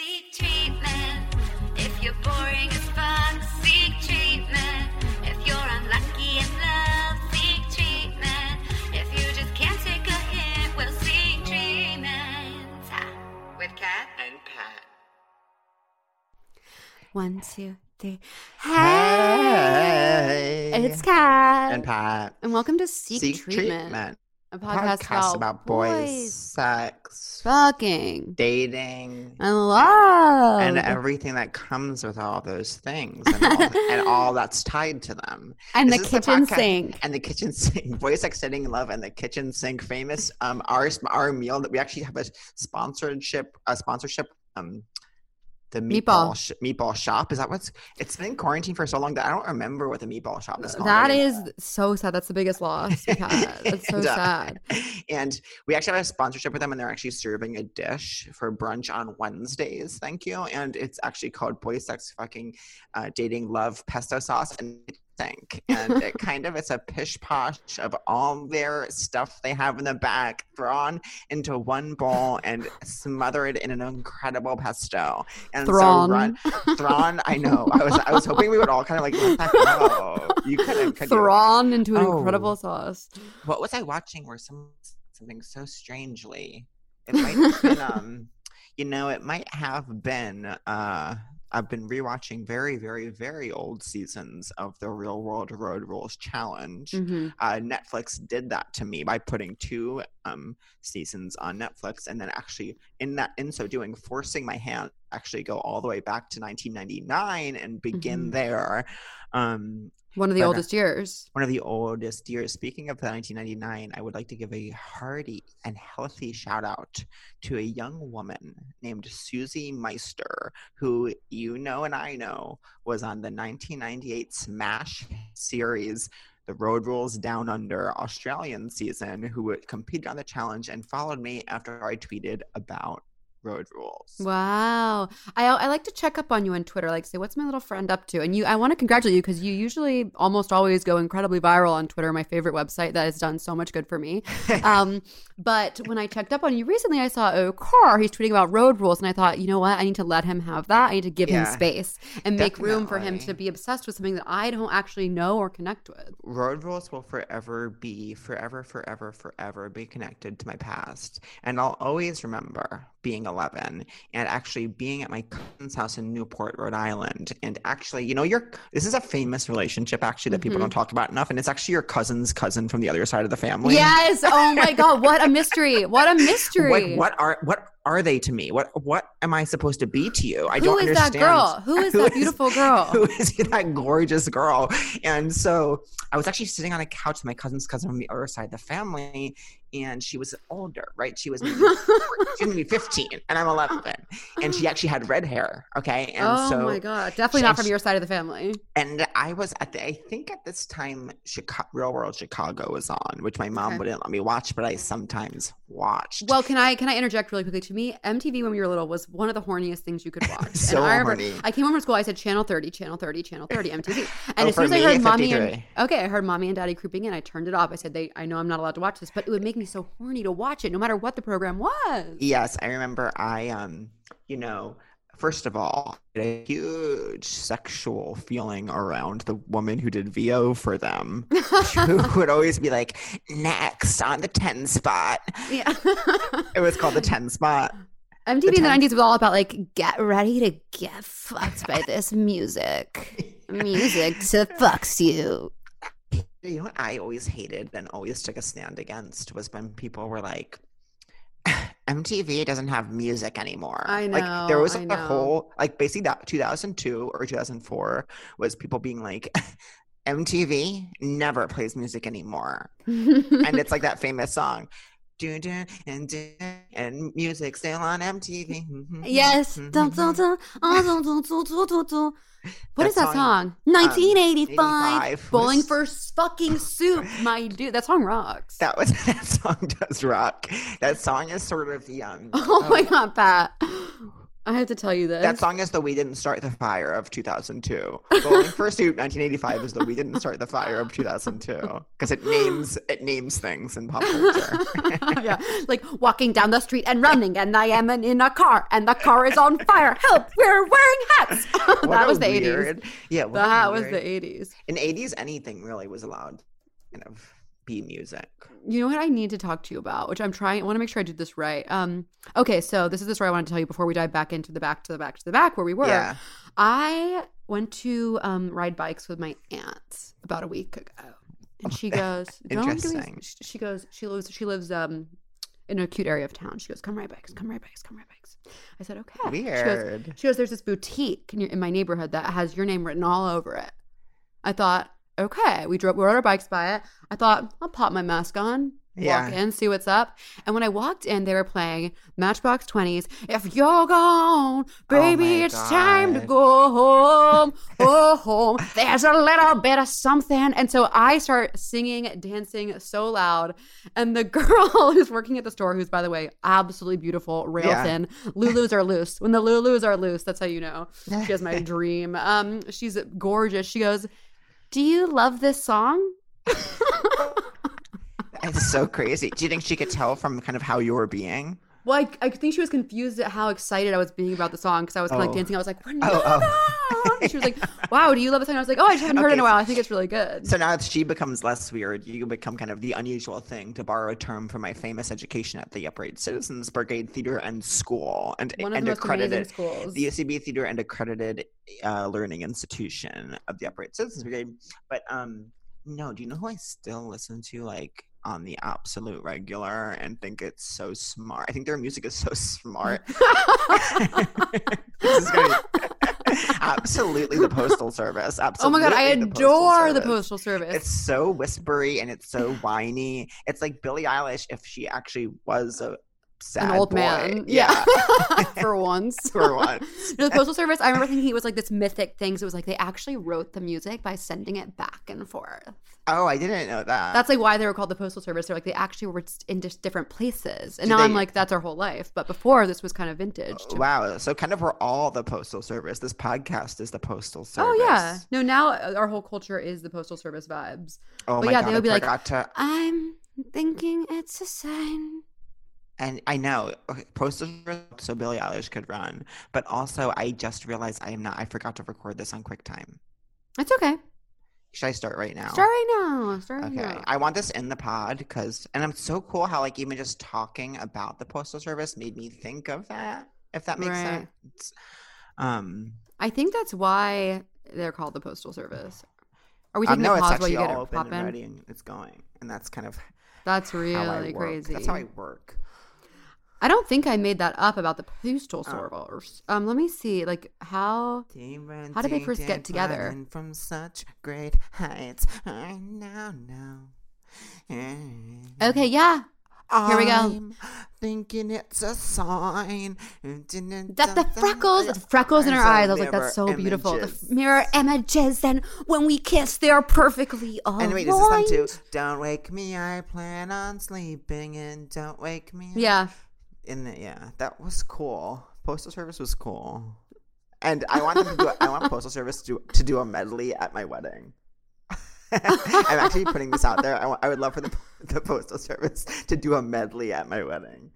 Seek treatment. If you're boring as fuck, seek treatment. If you're unlucky in love, seek treatment. If you just can't take a hint, well, seek treatment. Ah, With Cat And Pat. One, two, three. Hey. Hey, it's Cat. And Pat. And welcome to Seek, Seek Treatment, Treatment. A podcast, about, boys, sex, fucking, dating, and love. and everything that comes with all those things and all, and all that's tied to them. And This the kitchen podcast- sink. And the kitchen sink, boys, sex, dating, love, and the kitchen sink, famous. Um, our our meal that we actually have a sponsorship, a sponsorship. Um, the Meatball. meatball sh- meatball shop is that what's? It's been quarantined for so long that I don't remember what the meatball shop is. called That so sad. That's the biggest loss we've had. That's so And, uh, sad. And we actually have a sponsorship with them, and they're actually serving a dish for brunch on Wednesdays. Thank you. And it's actually called Boy Sex Fucking uh, Dating Love Pesto Sauce and Think. And it kind of is a pish posh of all their stuff they have in the back thrown into one bowl and smothered in an incredible pesto. And Thrawn. so run, Thrawn, I know. I was I was hoping we would all kind of like let that go. You couldn't, could? Thrawn into an Oh. incredible sauce. what was I watching where some something so strangely it might have been um you know it might have been uh I've been rewatching very very very old seasons of the Real World Road Rules Challenge. Mhm. Uh, Netflix did that to me by putting two um seasons on Netflix and then actually in that in so doing forcing my hand actually go all the way back to 1999 and begin Mhm. there. Um One of the uh, oldest years. one of the oldest years. Speaking of the 1999, I would like to give a hearty and healthy shout out to a young woman named Susie Meister, who you know and I know was on the 1998 Smash series. The Road Rules Down Under Australian season, who competed on the challenge and followed me after I tweeted about Road Rules. Wow. I I like to check up on you on Twitter, like say, what's my little friend up to? And you I want to congratulate you because you usually almost always go incredibly viral on Twitter, my favorite website that has done so much good for me. Um, but when I checked up on you recently, I saw oh car, he's tweeting about road rules, and I thought, you know what? I need to let him have that. I need to give him space and make room for him to be obsessed with something that I don't actually know or connect with. Road rules will forever be, forever, forever, forever be connected to my past. And I'll always remember being 11 and actually being at my cousin's house in Newport, Rhode Island. And actually, you know, your this is a famous relationship actually that people Mhm. don't talk about enough. And it's actually your cousin's cousin from the other side of the family. Yes. Oh my God. What a mystery. What a mystery. What, what are what are they to me? What what am I supposed to be to you? I Who don't understand. Who is that girl? Who is that beautiful girl? Who is that gorgeous girl? And so I was actually sitting on a couch with my cousin's cousin from the other side of the family, and she was older, right? She was maybe, she was maybe 15, and I'm 11, and she actually had red hair. Okay, and oh so my god, definitely she- not from your side of the family. and I was at the, I think at this time, Chicago, Real World Chicago was on, which my mom Okay. wouldn't let me watch, but I sometimes watched. Well, can I can I interject really quickly? To me, MTV when we were little was one of the horniest things you could watch. So and I remember horny. I came home from school, I said channel 30, channel 30, channel 30, MTV. And Oh, as soon as I me, heard mommy and okay, I heard mommy and daddy creeping in, I turned it off. I said they I know I'm not allowed to watch this, but it would make me so horny to watch it no matter what the program was. Yes, I remember I um you know, first of all, a huge sexual feeling around the woman who did VO for them. who would always be like, next on the 10 spot. yeah. It was called the 10 spot. MTV in the 90s was all about like get ready to get fucked by this music. Music to fucks you. You know what I always hated and always took a stand against was when people were like, MTV doesn't have music anymore. I Like there was I a know. whole like basically that 2002 or 2004 was people being like MTV never plays music anymore. and it's like that famous song. And and music still on MTV. Yes. Oh. What That is that song, song? 1985. 85 Bowling was- for fucking soup, my dude. That song rocks. That was that song does rock. That song is sort of the um oh my god, Pat. I have to tell you this. That song is the "We Didn't Start the Fire" of 2002. Going Fursuit 1985 is the "We Didn't Start the Fire" of 2002 because it names it names things in pop culture. yeah, like walking down the street and running, and I am in a car, and the car is on fire. Help! We're wearing hats. That was the 80s. Yeah, That was the 80s. in 80s. Anything really was allowed, kind of be music. You know what I need to talk to you about, which I'm trying. I want to make sure I do this right. Um, okay, so this is the story I wanted to tell you before we dive back into the back to the back to the back where we were. Yeah. I went to um, ride bikes with my aunt about a week ago, and she goes, "Don't give me-" She goes, she lives, she lives um in a cute area of town. She goes, "Come ride bikes, come ride bikes, come ride bikes." I said, "Okay." She goes, Weird. she goes, "There's this boutique in, your, in my neighborhood that has your name written all over it." I thought, okay. We drove, we rode our bikes by it. I thought, I'll pop my mask on, walk Yeah. in, see what's up. And when I walked in, they were playing Matchbox Twenty's. If you're gone, baby, my it's time to go home. Go home. There's a little bit of something. And so I start singing, dancing so loud. And the girl who's working at the store, who's by the way absolutely beautiful, rail Yeah. thin. Lulus are loose. When the Lulus are loose, that's how you know. She has my dream. Um, she's gorgeous. She goes, "Do you love this song?" It's so crazy. Do you think she could tell from kind of how you were being? Well, I, I think she was confused at how excited I was being about the song because I was kind of Oh. like dancing. I was like, "We're Oh, oh. not." She was like, "Wow, do you love the song?" I was like, "Oh, I just haven't heard it in a while. I think it's really good." So now that she becomes less weird, you become kind of the unusual thing, to borrow a term from my famous education at the Upright Citizens Brigade Theater and School, and, One and accredited schools. the UCB Theater and accredited uh, learning institution of the Upright Citizens Brigade. But um, no, do you know who I still listen to like on the absolute regular and think it's so smart? I think their music is so smart. this is gonna be absolutely the postal service. oh my god, I the Postal adore the postal service. It's so whispery and it's so whiny. It's like Billie Eilish if she actually was a sad An old boy. man, Yeah, for once. for once. No, the postal service. I remember thinking it was like this mythic thing. So it was like they actually wrote the music by sending it back and forth. Oh, I didn't know that. That's like why they were called the postal service. They're like they actually were in just different places. And now I'm like that's our whole life. But before this was kind of vintage. to- Wow. So kind of we're all the postal service. This podcast is the postal service. Oh yeah. No, now uh, our whole culture is the postal service vibes. Oh But my yeah, god. they I would be like, to I'm thinking it's a sign. And I know okay, postal service so Billie Eilish could run. But also I just realized I am not I forgot to record this on QuickTime. It's okay. Should I start right now? Start right now. Start right Okay. now. I want this in the pod because, and I'm so cool how like even just talking about the postal service made me think of that. If that makes Right. sense. Um, I think that's why they're called the postal service. Are we um, taking no, a it's pause while you get it open pop and ready and it's going, and that's kind of That's how I really work. crazy. That's how I work. I don't think I made that up about the postal Oh. service. Um, let me see. Like how How did they first get together? From such great heights, I now know. Okay, yeah. Here we go. I'm thinking it's a sign. That the freckles, the freckles in her eyes. I was like, that's so beautiful. The mirror images, and when we kiss, they're perfectly aligned. And wait, is this too? Don't wake me, I plan on sleeping, and don't wake me. Yeah. In the, yeah, that was cool. Postal service was cool, and I want them to do. I want postal service to to do a medley at my wedding. I'm actually putting this out there. I, wa- I would love for the the postal service to do a medley at my wedding.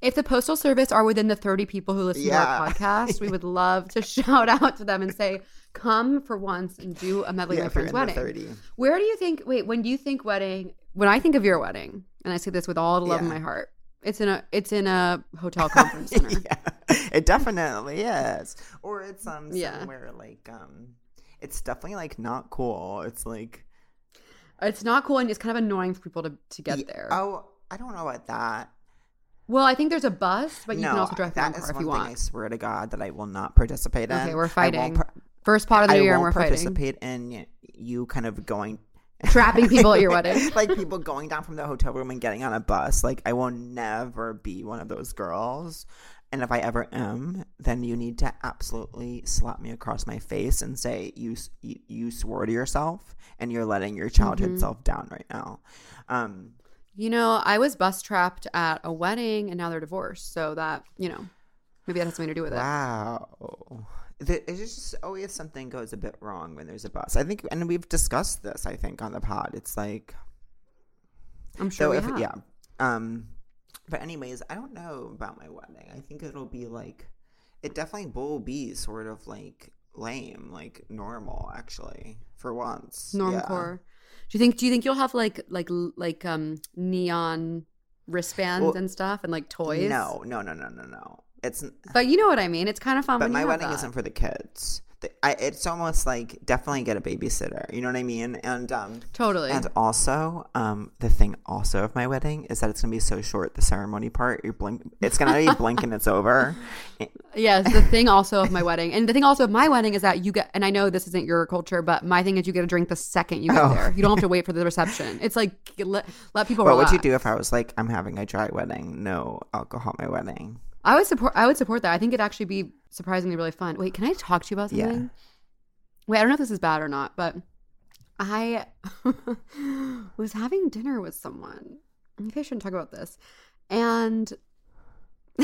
If the postal service are within the 30 people who listen to our podcast, we would love to shout out to them and say, "Come for once and do a medley Yeah, at my friend's wedding." 30. Where do you think? Wait, when you think wedding, when I think of your wedding, and I say this with all the love in my heart, it's in a it's in a hotel conference center. yeah, it definitely is. Or it's um Yeah. somewhere like um, it's definitely like not cool. It's like It's not cool and it's kind of annoying for people to to get there. Oh, I don't know about that. Well, I think there's a bus, but you no, can also drive that car is if you thing I swear to God that I will not participate in. Okay, we're fighting. par- First part of the I year, and we're fighting. participate in you kind of going Trapping people at your wedding. like people going down from the hotel room and getting on a bus. Like I will never be one of those girls. And if I ever am, then you need to absolutely slap me across my face and say you you, you swore to yourself and you're letting your childhood Mhm. self down right now. Um, You know, I was bus trapped at a wedding, and now they're divorced. So that you know, Maybe that has something to do with it. Wow. It's just always something goes a bit wrong when there's a bus. I think, and we've discussed this. I think on the pod, it's like I'm sure so. If have. yeah, um, but anyways, I don't know about my wedding. I think it'll be like, it definitely will be sort of like lame, like normal, actually, for once. Yeah. Normcore. Do you think? Do you think you'll have like like like um neon wristbands Well, and stuff and like toys? No, no, no, no, no, no. It's But you know what I mean. It's kind of fun. but my wedding isn't for the kids. The- I, it's almost like definitely get a babysitter. You know what I mean? And um, totally. and also, um, the thing also of my wedding is that it's gonna be so short. The ceremony part, you blink. It's gonna be blink and it's over. Yes, the thing also of my wedding, and the thing also of my wedding is that you get, and I know this isn't your culture, but my thing is you get a drink the second you get Oh. there. You don't have to wait for the reception. It's like let, let people. What would you do if I was like, I'm having a dry wedding, no alcohol at my wedding? I would support. I would support that. I think it'd actually be surprisingly really fun. Wait, can I talk to you about Yeah. something? Wait, I don't know if this is bad or not, but I was having dinner with someone. Maybe I shouldn't talk about this. And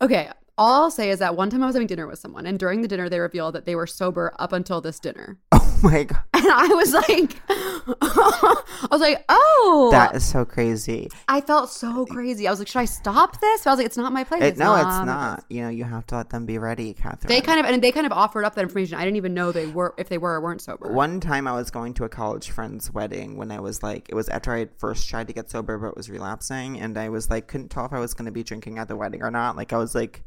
okay, all I'll say is that one time I was having dinner with someone, and during the dinner, they revealed that they were sober up until this dinner. Oh my god, And I was like, I was like, oh, that is so crazy. I felt so crazy. I was like, should I stop this? But I was like, it's not my place. It, no, it's not. You know, you have to let them be ready, Catherine. They kind of and they kind of offered up that information. I didn't even know they were if they were or weren't sober. One time I was going to a college friend's wedding when I was like, it was after I had first tried to get sober but was relapsing. And I was like, couldn't tell if I was going to be drinking at the wedding or not. Like, I was like,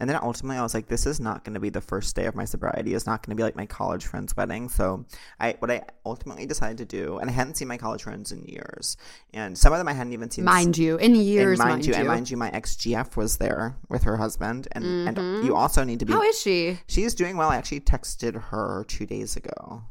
and then ultimately I was like, this is not going to be the first day of my sobriety. It's not going to be like my college friend's wedding. So I, what I ultimately decided to do, and I hadn't seen my college friends in years. And some of them I hadn't even seen. mind you, in years, and mind, you, and mind you, my ex GF was there with her husband, and and mm-hmm. you also need to be How is she? She's doing well. I actually texted her two days ago.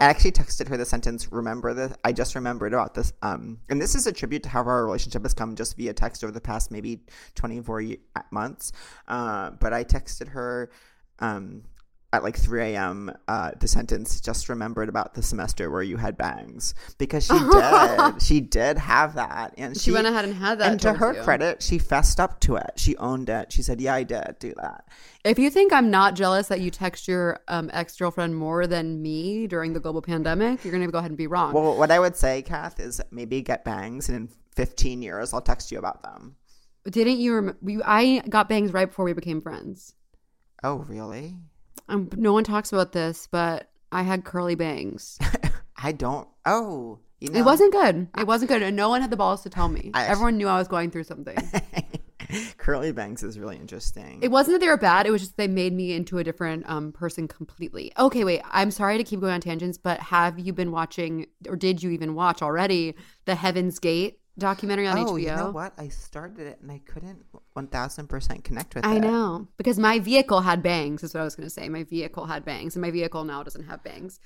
I actually texted her the sentence, remember this? I just remembered about this. Um, and this is a tribute to how our relationship has come just via text over the past maybe 24 months. Uh, but I texted her um, at like 3 a.m. Uh, the sentence, just remembered about the semester where you had bangs. Because she did. she did have that. And She, went ahead and had that. and to her you. credit, she fessed up to it. She owned it. She said, "Yeah, I did do that." if you think I'm not jealous that you text your um, ex girlfriend more than me during the global pandemic, you're gonna go ahead and be wrong. Well, what I would say, Kath, is maybe get bangs, and in 15 years, I'll text you about them. Didn't you? Rem- you I got bangs right before we became friends. Oh, really? Um, no one talks about this, but I had curly bangs. I don't. Oh, you know, It wasn't good. It wasn't good, and no one had the balls to tell me. I Everyone knew I was going through something. curly bangs is really interesting. It wasn't that they were bad. It was just they made me into a different um, person completely. Okay, wait. I'm sorry to keep going on tangents, but have you been watching, or did you even watch already, the Heaven's Gate documentary on oh, HBO? you know what? I started it and I couldn't 1000% connect with it. I know because my vehicle had bangs. Is what I was going to say. My vehicle had bangs, and my vehicle now doesn't have bangs.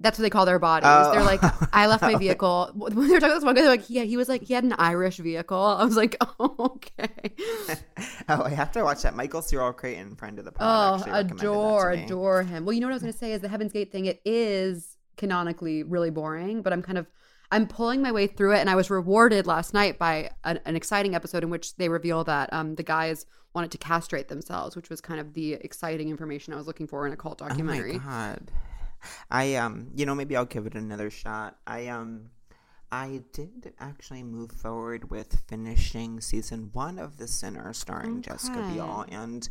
That's what they call their bodies. Oh. They're like, I left my vehicle. When they were talking about this one guy, they're like, yeah, he was like, he had an Irish vehicle. I was like, oh, okay. oh, I have to watch that. Michael Cyril Creighton, friend of the pod. Oh, actually recommended that to adore, adore him. Well, you know what I was going to say is the Heaven's Gate thing. It is canonically really boring, but I'm kind of I'm pulling my way through it, and I was rewarded last night by an, an exciting episode in which they reveal that um, the guys wanted to castrate themselves, which was kind of the exciting information I was looking for in a cult documentary. Oh my god. I um you know maybe I'll give it another shot. I um I did actually move forward with finishing season 1 of The Sinner starring Jessica Biel and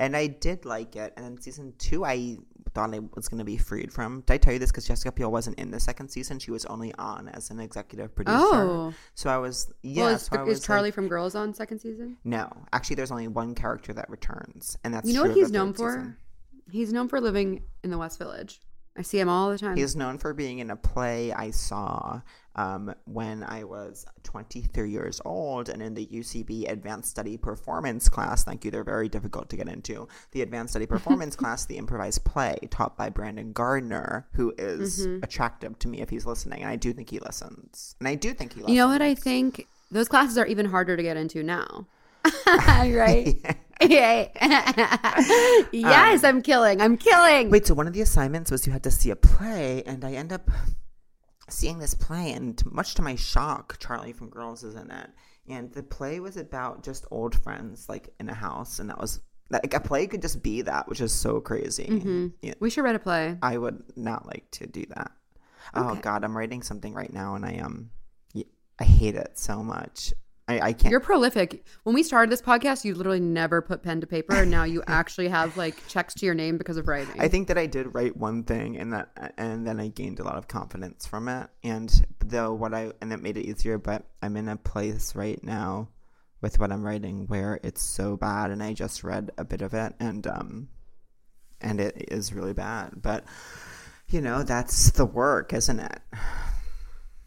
and I did like it. And then season 2 I thought I was going to be freed from. Did I tell you this cuz Jessica Biel wasn't in the second season. She was only on as an executive producer. Oh, So I was yeah, well, is, so I is was like- Charlie from Girls on second season? no, actually, there's only one character that returns, and that's You know what he's known for? season. He's known for living in the West Village. I see him all the time. He's known for being in a play I saw um, when I was 23 years old and in the UCB Advanced Study Performance class. Thank you, they're very difficult to get into. The Advanced Study Performance class, the improvised play taught by Brandon Gardner, who is Mm-hmm. attractive to me if he's listening. And I do think he listens. And I do think he listens. You know what I think? Those classes are even harder to get into now. right? Yeah. yes, I'm killing. I'm killing. Um, Wait, so one of the assignments was you had to see a play, and I end up seeing this play, and much to my shock, Charlie from Girls is in it. and the play was about just old friends like in a house, and that was like a play could just be that, which is so crazy. Mhm. Yeah, We should write a play. I would not like to do that. Oh God, I'm writing something right now, and I um, I hate it so much. I I can't. You're prolific. When we started this podcast, you literally never put pen to paper, and now you actually have like checks to your name because of writing. I think that I did write one thing, and that and then I gained a lot of confidence from it. And though what I and it made it easier, but I'm in a place right now with what I'm writing where it's so bad, and I just read a bit of it, and um, and it is really bad. But you know, that's the work, isn't it?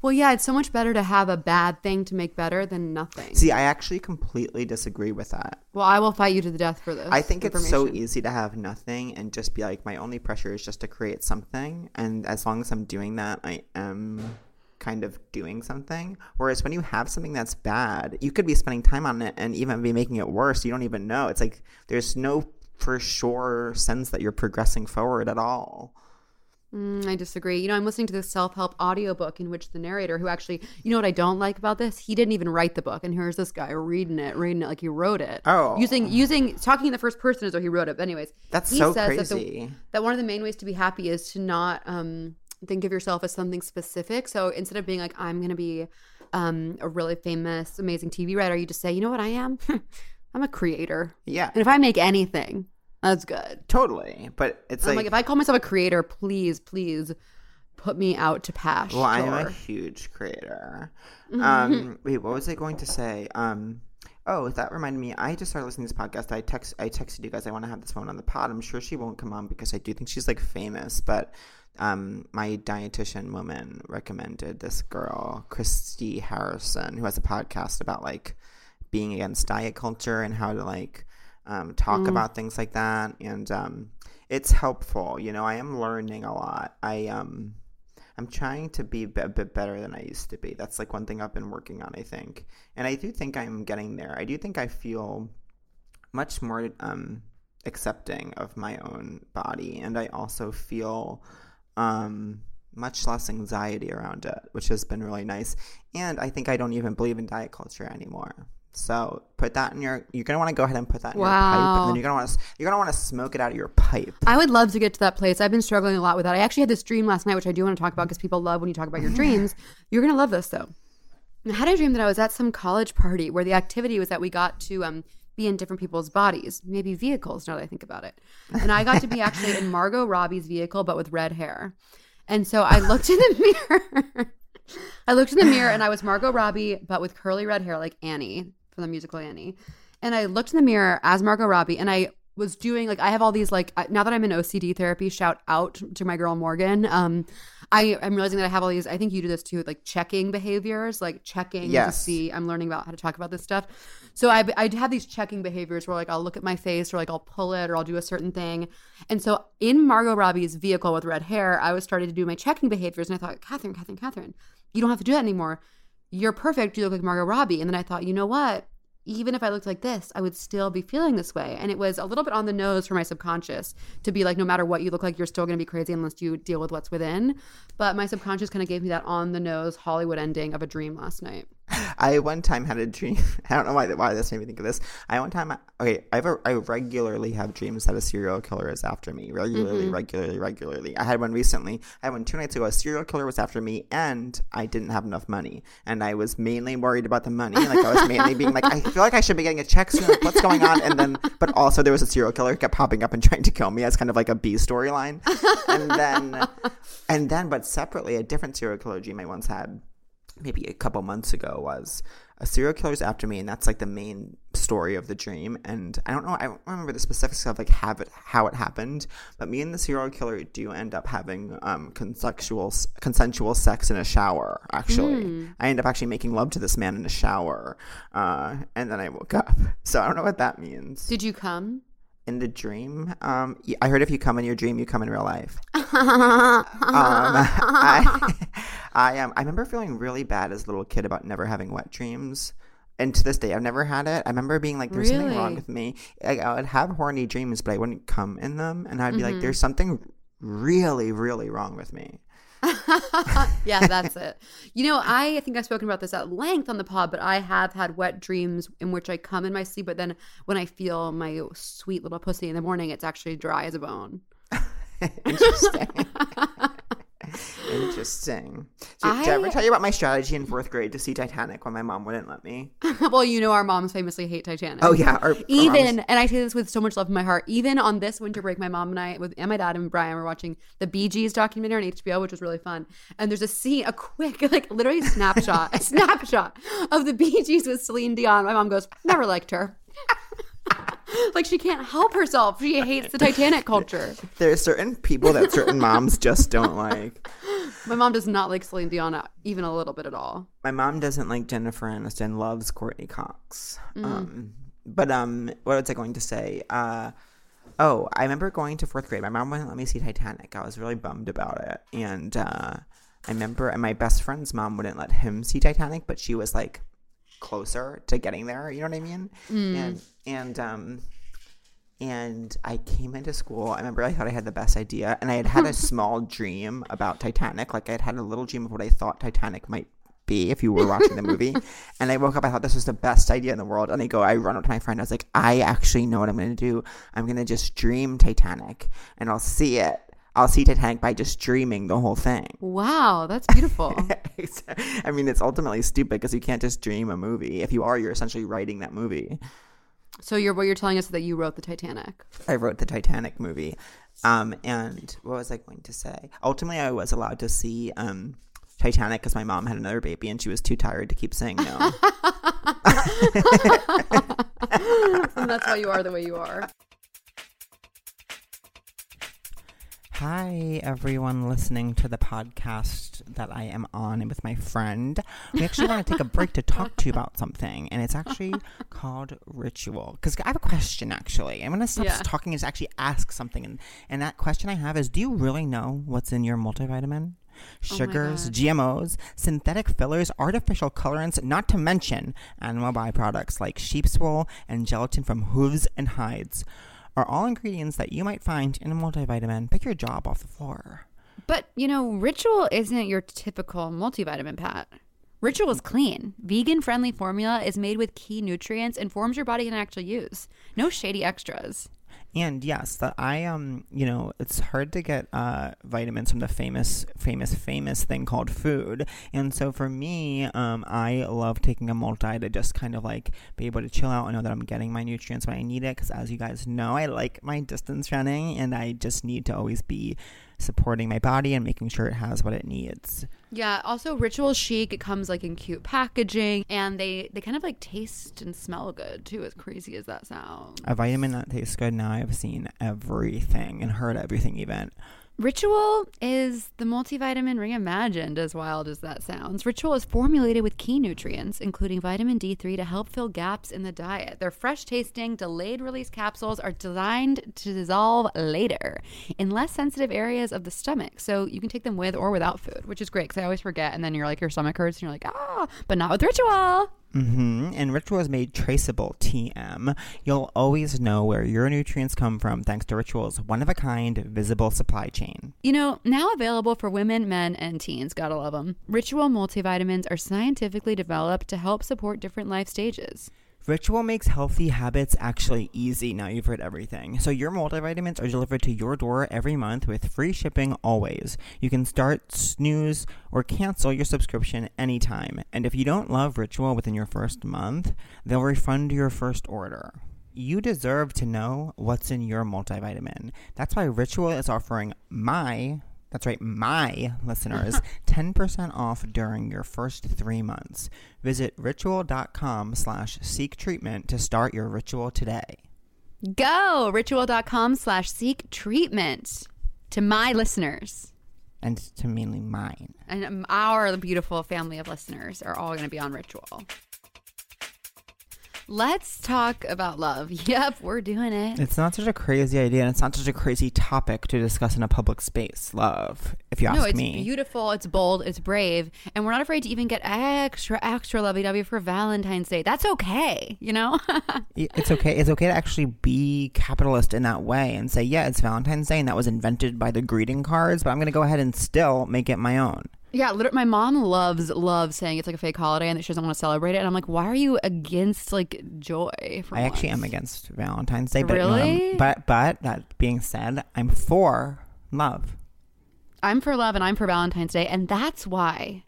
Well, yeah, it's so much better to have a bad thing to make better than nothing. See, I actually completely disagree with that. well, I will fight you to the death for this. I think it's so easy to have nothing and just be like, my only pressure is just to create something. And as long as I'm doing that, I am kind of doing something. Whereas when you have something that's bad, you could be spending time on it and even be making it worse. You don't even know. It's like there's no for sure sense that you're progressing forward at all. Mm, I disagree. You know, I'm listening to this self help audiobook in which the narrator, who actually, you know what I don't like about this? He didn't even write the book. And here's this guy reading it, reading it like he wrote it. Oh. Using, using, talking in the first person as though he wrote it. But, anyways, That's he so says that the- crazy. that one of the main ways to be happy is to not um, think of yourself as something specific. So instead of being like, I'm going to be um, a really famous, amazing TV writer, you just say, you know what I am? I'm a creator. yeah, And if I make anything, that's good. totally. But it's like, like, if I call myself a creator, please, please put me out to pasture. Well, I'm a huge creator. Um, wait, what was I going to say? Um, oh, that reminded me. I just started listening to this podcast. I text, I texted you guys. I want to have this woman on the pod. I'm sure she won't come on because I do think she's like famous. But um, my dietitian woman recommended this girl, Christy Harrison, who has a podcast about like being against diet culture and how to like um, talk about things like that. And um, it's helpful. You know, I am learning a lot. I um. I'm trying to be a bit better than I used to be. That's like one thing I've been working on, I think. And I do think I'm getting there. I do think I feel much more um, accepting of my own body. And I also feel um, much less anxiety around it, which has been really nice. And I think I don't even believe in diet culture anymore. So put that in your. You're gonna want to go ahead and put that in your pipe, and then you're gonna want to. You're gonna want to smoke it out of your pipe. I would love to get to that place. I've been struggling a lot with that. I actually had this dream last night, which I do want to talk about because people love when you talk about your dreams. You're going to love this, though. I had a dream that I was at some college party where the activity was that we got to um, be in different people's bodies, maybe vehicles, now that I think about it. And I got to be actually in Margot Robbie's vehicle, but with red hair. And so I looked in the mirror. I looked in the mirror and I was Margot Robbie, but with curly red hair like Annie from the musical Annie. And I looked in the mirror as Margot Robbie and I was doing like I have all these like I- now that I'm in OCD therapy, shout out to my girl Morgan. Um I I'm realizing that I have all these I think you do this too, like checking behaviors, like checking to see I'm learning about how to talk about this stuff. So I I have these checking behaviors where like I'll look at my face or like I'll pull it or I'll do a certain thing. And so in Margot Robbie's vehicle with red hair, I was starting to do my checking behaviors and I thought, Catherine, Catherine, Catherine, you don't have to do that anymore. You're perfect. You look like Margot Robbie. And then I thought, you know what? Even if I looked like this, I would still be feeling this way. And it was a little bit on the nose for my subconscious to be like, no matter what you look like, you're still going to be crazy unless you deal with what's within. But my subconscious kind of gave me that on the nose Hollywood ending of a dream last night. I one time had a dream. I don't know why why this made me think of this. I one time okay. I have a, I regularly have dreams that a serial killer is after me. Regularly, mm-hmm. regularly, regularly. I had one recently. I had one two nights ago. A serial killer was after me, and I didn't have enough money, and I was mainly worried about the money. Like I was mainly being like, I feel like I should be getting a check soon. Like, what's going on? And then, but also there was a serial killer who kept popping up and trying to kill me as kind of like a B storyline. And then, and then, but separately, a different serial killer dream I once had maybe a couple months ago was a serial killer's after me and that's like the main story of the dream and i don't know i don't remember the specifics of like have it, how it happened but me and the serial killer do end up having um consensual consensual sex in a shower actually. I end up actually making love to this man in a shower uh and then i woke up. So i don't know what that means. Did you come? In the dream um i heard if you come in your dream you come in real life um, I, I um, I remember feeling really bad as a little kid about never having wet dreams. And to this day, I've never had it. I remember being like, "There's something wrong with me." Like, I would have horny dreams, but I wouldn't come in them, and I'd be Mm-hmm. like, "There's something really, really wrong with me." yeah, that's it. You know, I think I've spoken about this at length on the pod, but I have had wet dreams in which I come in my sleep, but then when I feel my sweet little pussy in the morning, it's actually dry as a bone. Interesting. Interesting. Did, did I ever tell you about my strategy in fourth grade to see Titanic when my mom wouldn't let me? well, you know, our moms famously hate Titanic. Oh yeah, our, our even moms- and I say this with so much love in my heart. Even on this winter break, my mom and I, with and my dad and Brian, were watching the Bee Gees documentary on HBO, which was really fun. And there's a scene, a quick, like literally a snapshot, a snapshot of the Bee Gees with Celine Dion. My mom goes, "Never liked her." like she can't help herself. She hates the Titanic culture. There's certain people that certain moms just don't like. My mom does not like Celine Dion even a little bit at all. My mom doesn't like Jennifer Aniston, loves Courteney Cox. Mm. Um, but um, what was I going to say? Uh, oh, I remember going to fourth grade. My mom wouldn't let me see Titanic. I was really bummed about it, and uh, I remember, and my best friend's mom wouldn't let him see Titanic, but she was like closer to getting there. You know what I mean? Mm. And and um, and I came into school. I remember I thought I had the best idea, and I had had a small dream about Titanic. Like I had had a little dream of what I thought Titanic might be if you were watching the movie. and I woke up. I thought this was the best idea in the world. And I go, I run up to my friend. I was like, I actually know what I'm going to do. I'm going to just dream Titanic, and I'll see it. I'll see Titanic by just dreaming the whole thing. Wow, that's beautiful. I mean, it's ultimately stupid because you can't just dream a movie. If you are, you're essentially writing that movie. so you're what you're telling us is that you wrote the Titanic. I wrote the Titanic movie. Um, and what was I going to say? Ultimately, I was allowed to see um, Titanic because my mom had another baby and she was too tired to keep saying no. and that's why you are the way you are. Hi, everyone listening to the podcast that I am on and with my friend. We actually want to take a break to talk to you about something, and it's actually called ritual. Because I have a question, actually. I'm going to stop Yeah. talking and just actually ask something. And, and that question I have is Do you really know what's in your multivitamin? Oh Sugars, God. GMOs, synthetic fillers, artificial colorants, not to mention animal byproducts like sheep's wool and gelatin from hooves and hides are all ingredients that you might find in a multivitamin. Pick your job off the floor. But, you know, Ritual isn't your typical multivitamin, Pat. Ritual is clean. Vegan friendly formula is made with key nutrients and forms your body can actually use. No shady extras. And yes, that I um, you know, it's hard to get uh, vitamins from the famous, famous, famous thing called food. And so for me, um, I love taking a multi to just kind of like be able to chill out and know that I'm getting my nutrients when I need it. Because as you guys know, I like my distance running, and I just need to always be supporting my body and making sure it has what it needs. Yeah, also Ritual Chic, it comes like in cute packaging and they they kind of like taste and smell good too, as crazy as that sounds. A vitamin that tastes good. Now I've seen everything and heard everything even. Ritual is the multivitamin reimagined, as wild as that sounds. Ritual is formulated with key nutrients, including vitamin D3, to help fill gaps in the diet. Their fresh tasting, delayed release capsules are designed to dissolve later in less sensitive areas of the stomach. So you can take them with or without food, which is great because I always forget. And then you're like, your stomach hurts, and you're like, ah, but not with Ritual. Hmm And Ritual is made traceable TM. You'll always know where your nutrients come from thanks to Ritual's one of a kind visible supply chain. You know, now available for women, men, and teens. Gotta love them. Ritual multivitamins are scientifically developed to help support different life stages. Ritual makes healthy habits actually easy. Now you've heard everything. So your multivitamins are delivered to your door every month with free shipping always. You can start, snooze, or cancel your subscription anytime. And if you don't love Ritual within your first month, they'll refund your first order. You deserve to know what's in your multivitamin. That's why Ritual is offering my that's right, my listeners, 10% off during your first three months. Visit ritual.com slash seek treatment to start your ritual today. Go ritual.com slash seek treatment to my listeners. And to mainly mine. And our beautiful family of listeners are all going to be on ritual. Let's talk about love. Yep, we're doing it. It's not such a crazy idea, and it's not such a crazy topic to discuss in a public space. Love, if you ask no, it's me. beautiful, it's bold, it's brave, and we're not afraid to even get extra, extra lovey-dovey for Valentine's Day. That's okay, you know? it's okay. It's okay to actually be capitalist in that way and say, yeah, it's Valentine's Day, and that was invented by the greeting cards, but I'm going to go ahead and still make it my own. Yeah, literally, my mom loves loves saying it's like a fake holiday and that she doesn't want to celebrate it. And I'm like, why are you against like joy? For I actually am against Valentine's Day, but um, Really? but but that being said, I'm for love. I'm for love and I'm for Valentine's Day, and that's why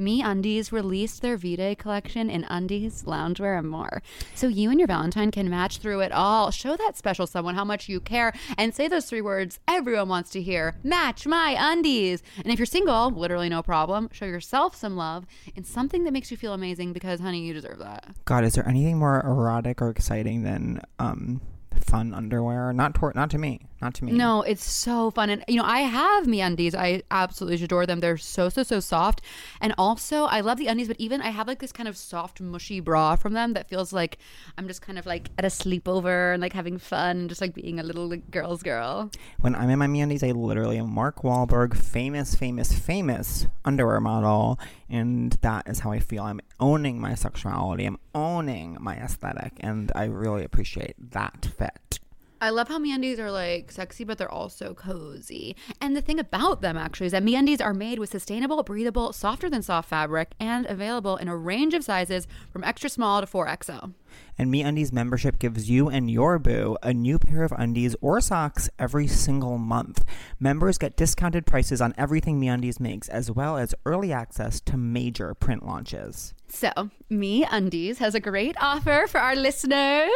MeUndies released their V Day collection in undies, loungewear, and more. So you and your Valentine can match through it all. Show that special someone how much you care and say those three words everyone wants to hear match my undies. And if you're single, literally no problem. Show yourself some love in something that makes you feel amazing because, honey, you deserve that. God, is there anything more erotic or exciting than um fun underwear? Not to not to me, not to me. No, it's so fun. And, you know, I have MeUndies. I absolutely adore them. They're so, so, so soft. And also, I love the undies, but even I have like this kind of soft, mushy bra from them that feels like I'm just kind of like at a sleepover and like having fun, and just like being a little like, girl's girl. When I'm in my MeUndies, I literally am Mark Wahlberg, famous, famous, famous underwear model, and that is how I feel. I'm owning my sexuality. I'm owning my aesthetic, and I really appreciate that fit. I love how MeUndies are like sexy, but they're also cozy. And the thing about them actually is that MeUndies are made with sustainable, breathable, softer than soft fabric and available in a range of sizes from extra small to 4XL. And MeUndies membership gives you and your boo a new pair of undies or socks every single month. Members get discounted prices on everything MeUndies makes, as well as early access to major print launches. So, MeUndies has a great offer for our listeners.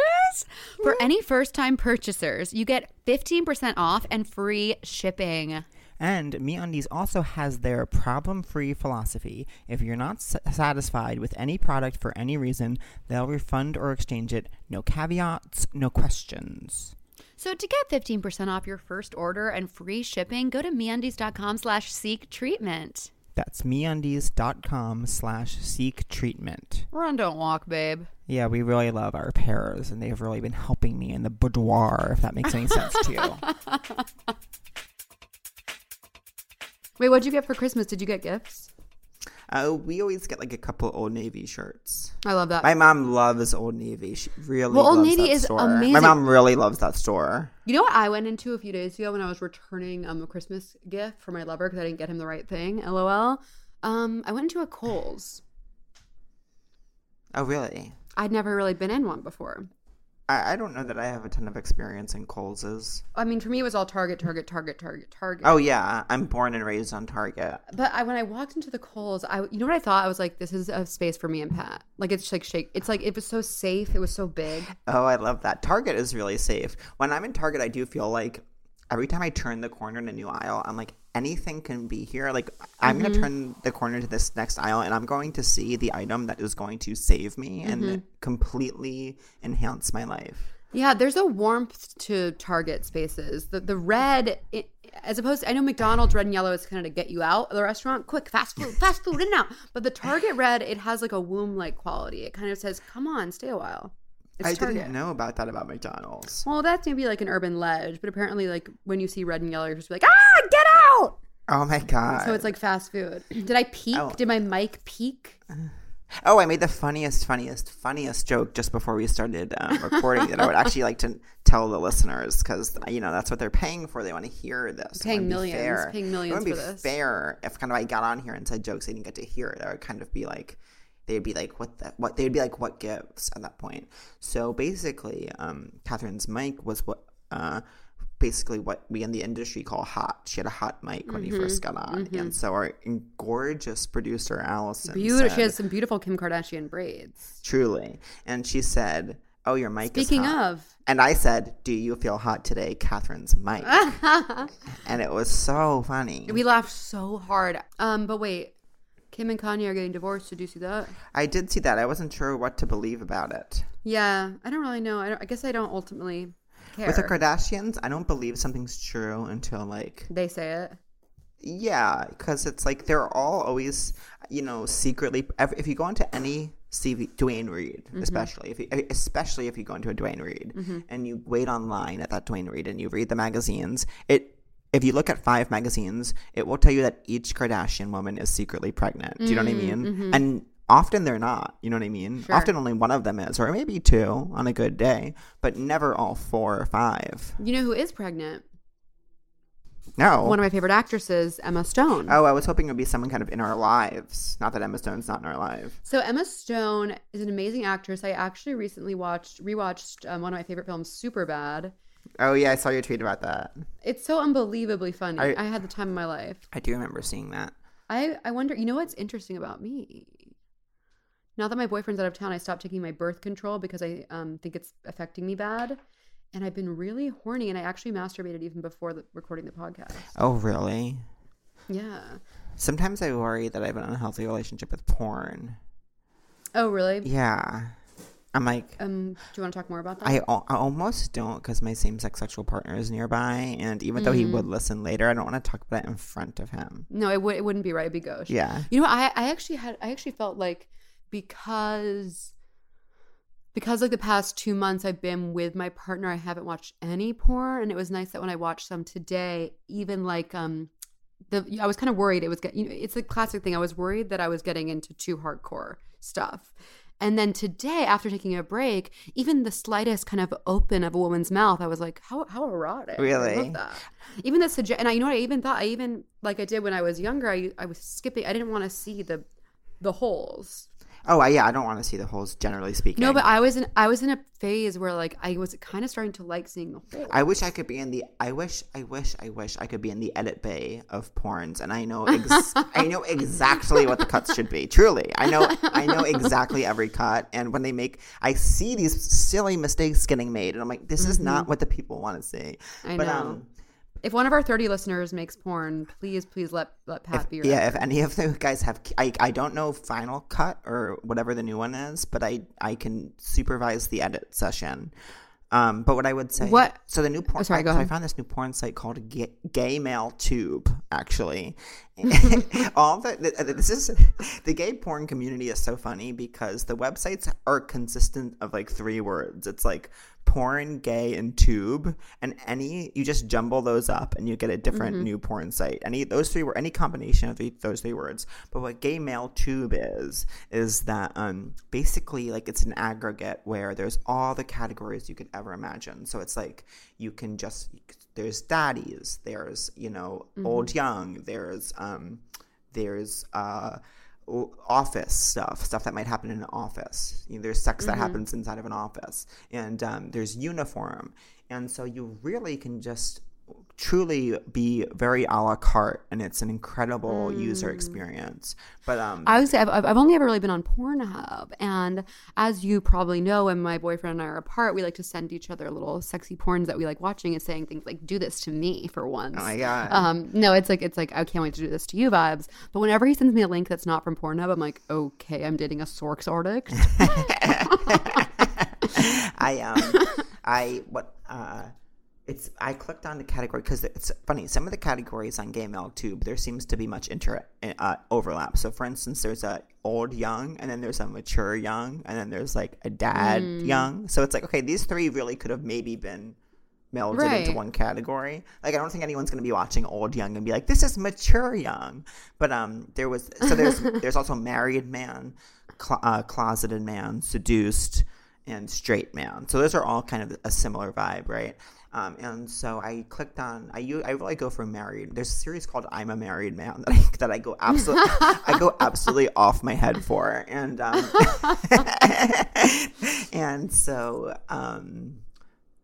For any first time purchasers, you get 15% off and free shipping. And MeUndies also has their problem-free philosophy. If you're not s- satisfied with any product for any reason, they'll refund or exchange it. No caveats, no questions. So to get 15% off your first order and free shipping, go to meundies.com slash seek treatment. That's MeUndies.com slash seek treatment. Run, don't walk, babe. Yeah, we really love our pairs, and they've really been helping me in the boudoir, if that makes any sense to you. Wait, what'd you get for Christmas? Did you get gifts? Uh, we always get like a couple Old Navy shirts. I love that. My mom loves Old Navy. She really Well, Old loves Navy that is store. amazing. My mom really loves that store. You know what I went into a few days ago when I was returning um, a Christmas gift for my lover because I didn't get him the right thing. LOL. Um, I went into a Kohl's. Oh, really? I'd never really been in one before. I, I don't know that I have a ton of experience in Kohl's. I mean, for me, it was all Target, Target, Target, Target, Target. Oh yeah, I'm born and raised on Target. But I, when I walked into the Kohl's, I you know what I thought? I was like, this is a space for me and Pat. Like it's like shake. It's like it was so safe. It was so big. Oh, I love that. Target is really safe. When I'm in Target, I do feel like every time I turn the corner in a new aisle, I'm like, anything can be here. Like, I'm going to turn the corner to this next aisle and I'm going to see the item that is going to save me and completely enhance my life. Yeah, there's a warmth to Target spaces. The the red, it, as opposed to I know McDonald's red and yellow is kind of to get you out of the restaurant, quick, fast food, fast food, in and out. But the Target red, it has like a womb like quality. It kind of says, "Come on, stay a while." It's I Target. didn't know about that about McDonald's. Well, that's maybe like an urban ledge, but apparently, like when you see red and yellow, you're just like, "Ah, get out!" Oh my God. So it's like fast food. Did I peek? Oh. Did my mic peak? Oh, I made the funniest, funniest, funniest joke just before we started um, recording that I would actually like to tell the listeners because you know that's what they're paying for. They want to hear this. Paying millions, fair. paying It millions wouldn't be for this. fair if kind of I got on here and said jokes they didn't get to hear it. That would kind of be like they'd be like, "What the what?" They'd be like, "What gives?" At that point. So basically, um, Catherine's mic was what. Uh, Basically, what we in the industry call hot. She had a hot mic when Mm-hmm. you first got on, and so our gorgeous producer Allison Beautiful. said, She has some beautiful Kim Kardashian braids. Truly. And she said, Oh, your mic Speaking is hot. of, And I said, Do you feel hot today, Catherine's mic? and it was so funny. we laughed so hard. Um, but wait, Kim and Kanye are getting divorced. Did you see that? I did see that. I wasn't sure what to believe about it. Yeah, I don't really know. I, don't, I guess I don't ultimately care. With the Kardashians, I don't believe something's true until like, they say it. yeah, because it's like they're all always, you know, secretly. If you go into any CV Duane Reade, Mm-hmm. especially if you, especially if you go into a Duane Reade mm-hmm. and you wait online at that Duane Reade and you read the magazines, it if you look at five magazines, it will tell you that each Kardashian woman is secretly pregnant. Do you know what I mm, mean? Mm-hmm. And often they're not. You know what I mean? Sure. Often only one of them is, or maybe two on a good day, but never all four or five. You know who is pregnant? No. One of my favorite actresses, Emma Stone. Oh, I was hoping it would be someone kind of in our lives. Not that Emma Stone's not in our lives So Emma Stone is an amazing actress. I actually recently watched rewatched um, one of my favorite films, Superbad. Oh yeah, I saw your tweet about that. It's so unbelievably funny. I, I- had the time of my life. I do remember seeing that. I I wonder. You know what's interesting about me? Now that my boyfriend's out of town, I stopped taking my birth control because I um, think it's affecting me bad. And I've been really horny, and I actually masturbated even before the, recording the podcast. Oh really? Yeah. Sometimes I worry that I have an unhealthy relationship with porn. Oh, really? Yeah. I'm like, Um, do you want to talk more about that? I, I almost don't because my same sex sexual partner is nearby. And even though he would listen later, I don't want to talk about it in front of him. no, it, would it wouldn't be right. It'd be gauche. Yeah. You know, I I actually had I actually felt like because because like the past two months I've been with my partner, I haven't watched any porn, and it was nice that when I watched some today, even like um the I was kind of worried it was get you know it's a classic thing. I was worried that I was getting into too hardcore stuff. And then today, after taking a break, even the slightest kind of open of a woman's mouth, I was like, "How how erotic!" Really? Even the suggest, and I, you know what? I even thought, I even like I did when I was younger. I I was skipping. I didn't want to see the the holes. Oh, I, yeah. I don't want to see the holes, generally speaking. No, but I was in I was in a phase where like I was kind of starting to like seeing the holes. I wish I could be in the. I wish. I wish. I wish I could be in the edit bay of porns, and I know. Ex- I know exactly what the cuts should be. Truly, I know. I know exactly every cut, and when they make, I see these silly mistakes getting made, and I'm like, this is not what the people want to see. Mm-hmm. I but know. um, if one of our thirty listeners makes porn, please please let let Pat be your yeah, if any of the guys have, I, I don't know Final Cut or whatever the new one is, but I I can supervise the edit session. Um, but what I would say, What- So the new porn. Oh, sorry, I, go so I found this new porn site called Gay, Gay Male Tube. Actually, all the, the this is the gay porn community is so funny because the websites are consistent of like three words. It's like porn, gay, and tube, and any you just jumble those up and you get a different new porn site. Any those three were any combination of the, those three words. But what gay male tube is is that um basically like it's an aggregate where there's all the categories you could ever imagine. So it's like you can just there's daddies, there's you know old young, there's um there's uh office stuff stuff that might happen in an office. You know, there's sex that happens inside of an office and um, there's uniform. And so you really can just truly be very a la carte and it's an incredible user experience but um I would say I've, I've only ever really been on Pornhub, and as you probably know, when my boyfriend and I are apart, we like to send each other little sexy porns that we like watching and saying things like "Do this to me" for once. oh my god Um, no, it's like it's like I can't wait to do this to you vibes. But whenever he sends me a link that's not from Pornhub, I'm like, okay, I'm dating a Sorks addict. I um I what uh it's I clicked on the category because it's funny. Some of the categories on Gay Male Tube there seems to be much inter uh, overlap. So, for instance, there's a old young, and then there's a mature young, and then there's like a dad young. So it's like okay, these three really could have maybe been melded into one category. Like I don't think anyone's going to be watching old young and be like, this is mature young. But um, there was so there's there's also married man, cl- uh, closeted man, seduced, and straight man. So those are all kind of a similar vibe, right? Um, and so I clicked on I I really go for married. There's a series called I'm a Married Man that I, that I go absolutely I go absolutely off my head for, and um, and so um,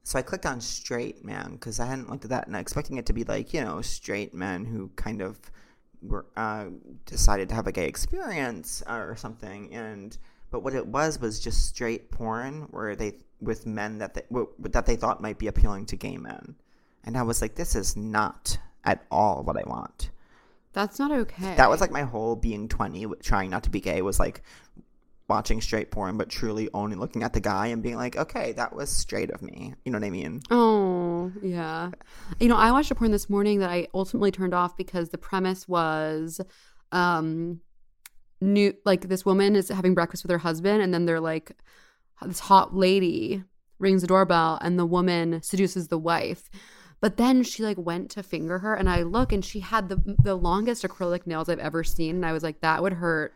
so I clicked on straight man because I hadn't looked at that and expecting it to be like you know straight men who kind of were uh, decided to have a gay experience or something and but what it was was just straight porn where they with men that they w- that they thought might be appealing to gay men and I was like this is not at all what I want That's not okay. that was like my whole being 20 trying not to be gay was like watching straight porn but truly only looking at the guy and being like okay that was straight of me you know what i mean Oh, yeah. You know, I watched a porn this morning that I ultimately turned off because the premise was um new like this woman is having breakfast with her husband and then they're like this hot lady rings the doorbell and the woman seduces the wife. But then she like went to finger her and i look and she had the the longest acrylic nails i've ever seen and i was like that would hurt.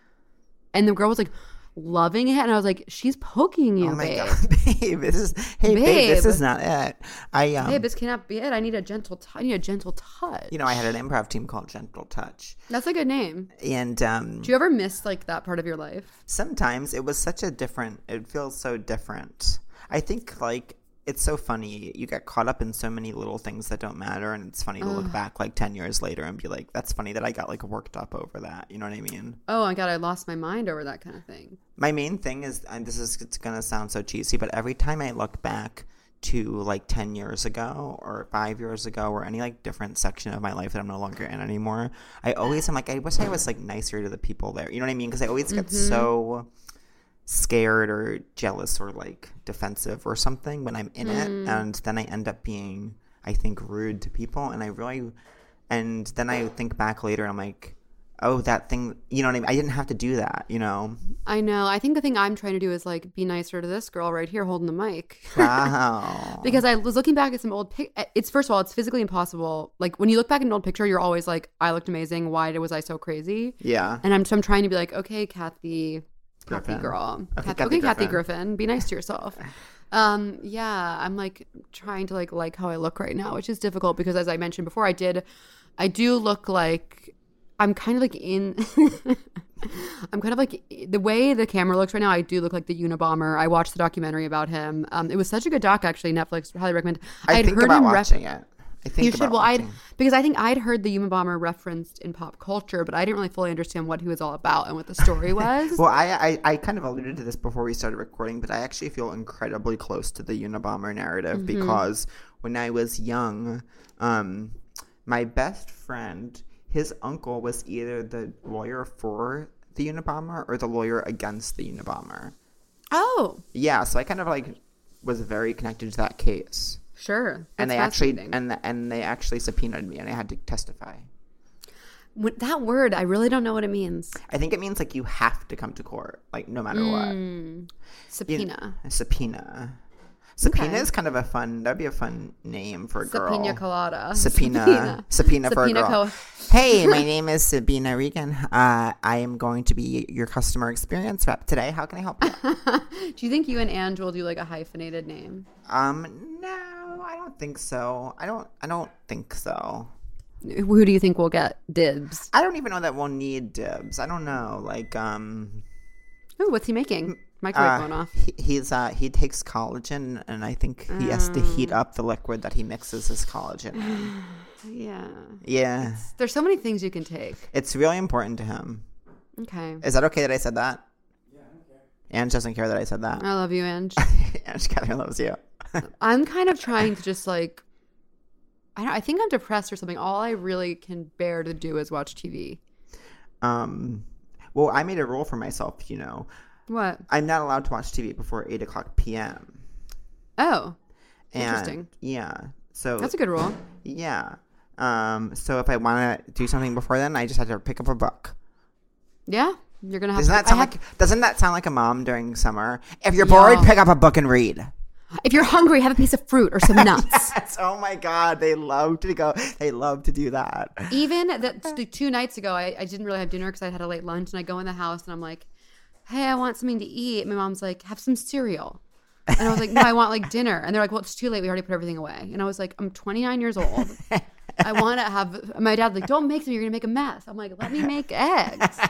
And the girl was like loving it and i was like she's poking you oh my babe god, babe! This is hey, babe. This is not it. I um, babe this cannot be it i need a gentle touch i need a gentle touch you know, I had an improv team called Gentle Touch, that's a good name and um, do you ever miss like that part of your life sometimes it was such a different. It feels so different. I think like it's so funny. You get caught up in so many little things that don't matter, and it's funny to look back like ten years later and be like, "That's funny that I got like worked up over that." You know what I mean? oh my god i lost my mind over that kind of thing My main thing is, and this is it's gonna sound so cheesy, but every time I look back to like 10 years ago or five years ago or any like different section of my life that I'm no longer in anymore, I always am like, I wish I was like nicer to the people there. You know what I mean? Because I always get mm-hmm. so scared or jealous or like defensive or something when I'm in it. Hmm. And then I end up being, I think, rude to people. And I really, and then I think back later and I'm like, oh, that thing, you know what I mean? I didn't have to do that, you know? I know. I think the thing I'm trying to do is like be nicer to this girl right here holding the mic. Wow. because I was looking back at some old pic. It's first of all, it's physically impossible. Like when you look back at an old picture, you're always like, I looked amazing. Why was I so crazy? yeah. And I'm so I'm trying to be like, okay, Kathy, Kathy girl, Okay, Kath- Kathy okay, Kathy Griffin. Griffin, be nice to yourself. Um, yeah, I'm like trying to like like how I look right now, which is difficult because as I mentioned before, I did, I do look like I'm kind of like in. I'm kind of like the way the camera looks right now. I do look like the Unabomber. I watched the documentary about him. Um, it was such a good doc, actually. Netflix highly recommend. I I'd think heard about him ref- watching it. I think you should. Well, I'd because I think I'd heard the Unabomber referenced in pop culture, but I didn't really fully understand what he was all about and what the story was. Well, I, I I kind of alluded to this before we started recording, but I actually feel incredibly close to the Unabomber narrative Mm-hmm. because when I was young, um, my best friend, his uncle was either the lawyer for the Unabomber or the lawyer against the Unabomber. oh, Yeah, so I kind of like was very connected to that case, sure. and they actually and and they actually subpoenaed me, and I had to testify. What- that word, I really don't know what it means. I think it means like you have to come to court, like no matter what. Mm, subpoena. A subpoena. Subpoena Okay. is kind of a fun. That'd be a fun name for a girl. Subpoena colada. Subpoena. Subpoena, for a girl. co- hey, my name is Sabina Regan. Uh, I am going to be your customer experience rep today. How can I help you? do you think you and Ange will do like a hyphenated name? um, no, I don't think so. I don't. I don't think so. Who do you think will get dibs? I don't even know that we'll need dibs. I don't know. Like, um, Oh, what's he making? Microwave uh, going off. he, he's uh, he takes collagen, and I think he has to heat Oh. up the liquid that he mixes his collagen. in. Yeah. Yeah. There's so many things you can take. It's really important to him. Okay. Is that okay that I said that? Yeah, I don't care. Ange doesn't care that I said that. I love you, Ange. Ange Catherine loves you. I'm kind of trying to just like I don't I think I'm depressed or something. All I really can bear to do is watch TV. um, well, I made a rule for myself. You know, What? I'm not allowed to watch TV before eight o'clock p.m. Oh, And, Interesting. Yeah. So that's a good rule. yeah. Um. So if I want to do something before then, I just have to pick up a book. Yeah. You're gonna have Doesn't to that sound have- like? Doesn't that sound like a mom during summer? If you're bored, Yeah. pick up a book and read. if you're hungry, have a piece of fruit or some nuts. Yes. Oh my God, they love to go. They love to do that. Even that the two nights ago, I, I didn't really have dinner because I had a late lunch, and I go in the house and I'm like, "Hey, I want something to eat." My mom's like, "Have some cereal," and I was like, "No, I want like dinner." And they're like, "Well, it's too late. We already put everything away." And I was like, "I'm 29 years old. I want to have." My dad's like, "Don't make them. You're gonna make a mess." I'm like, "Let me make eggs."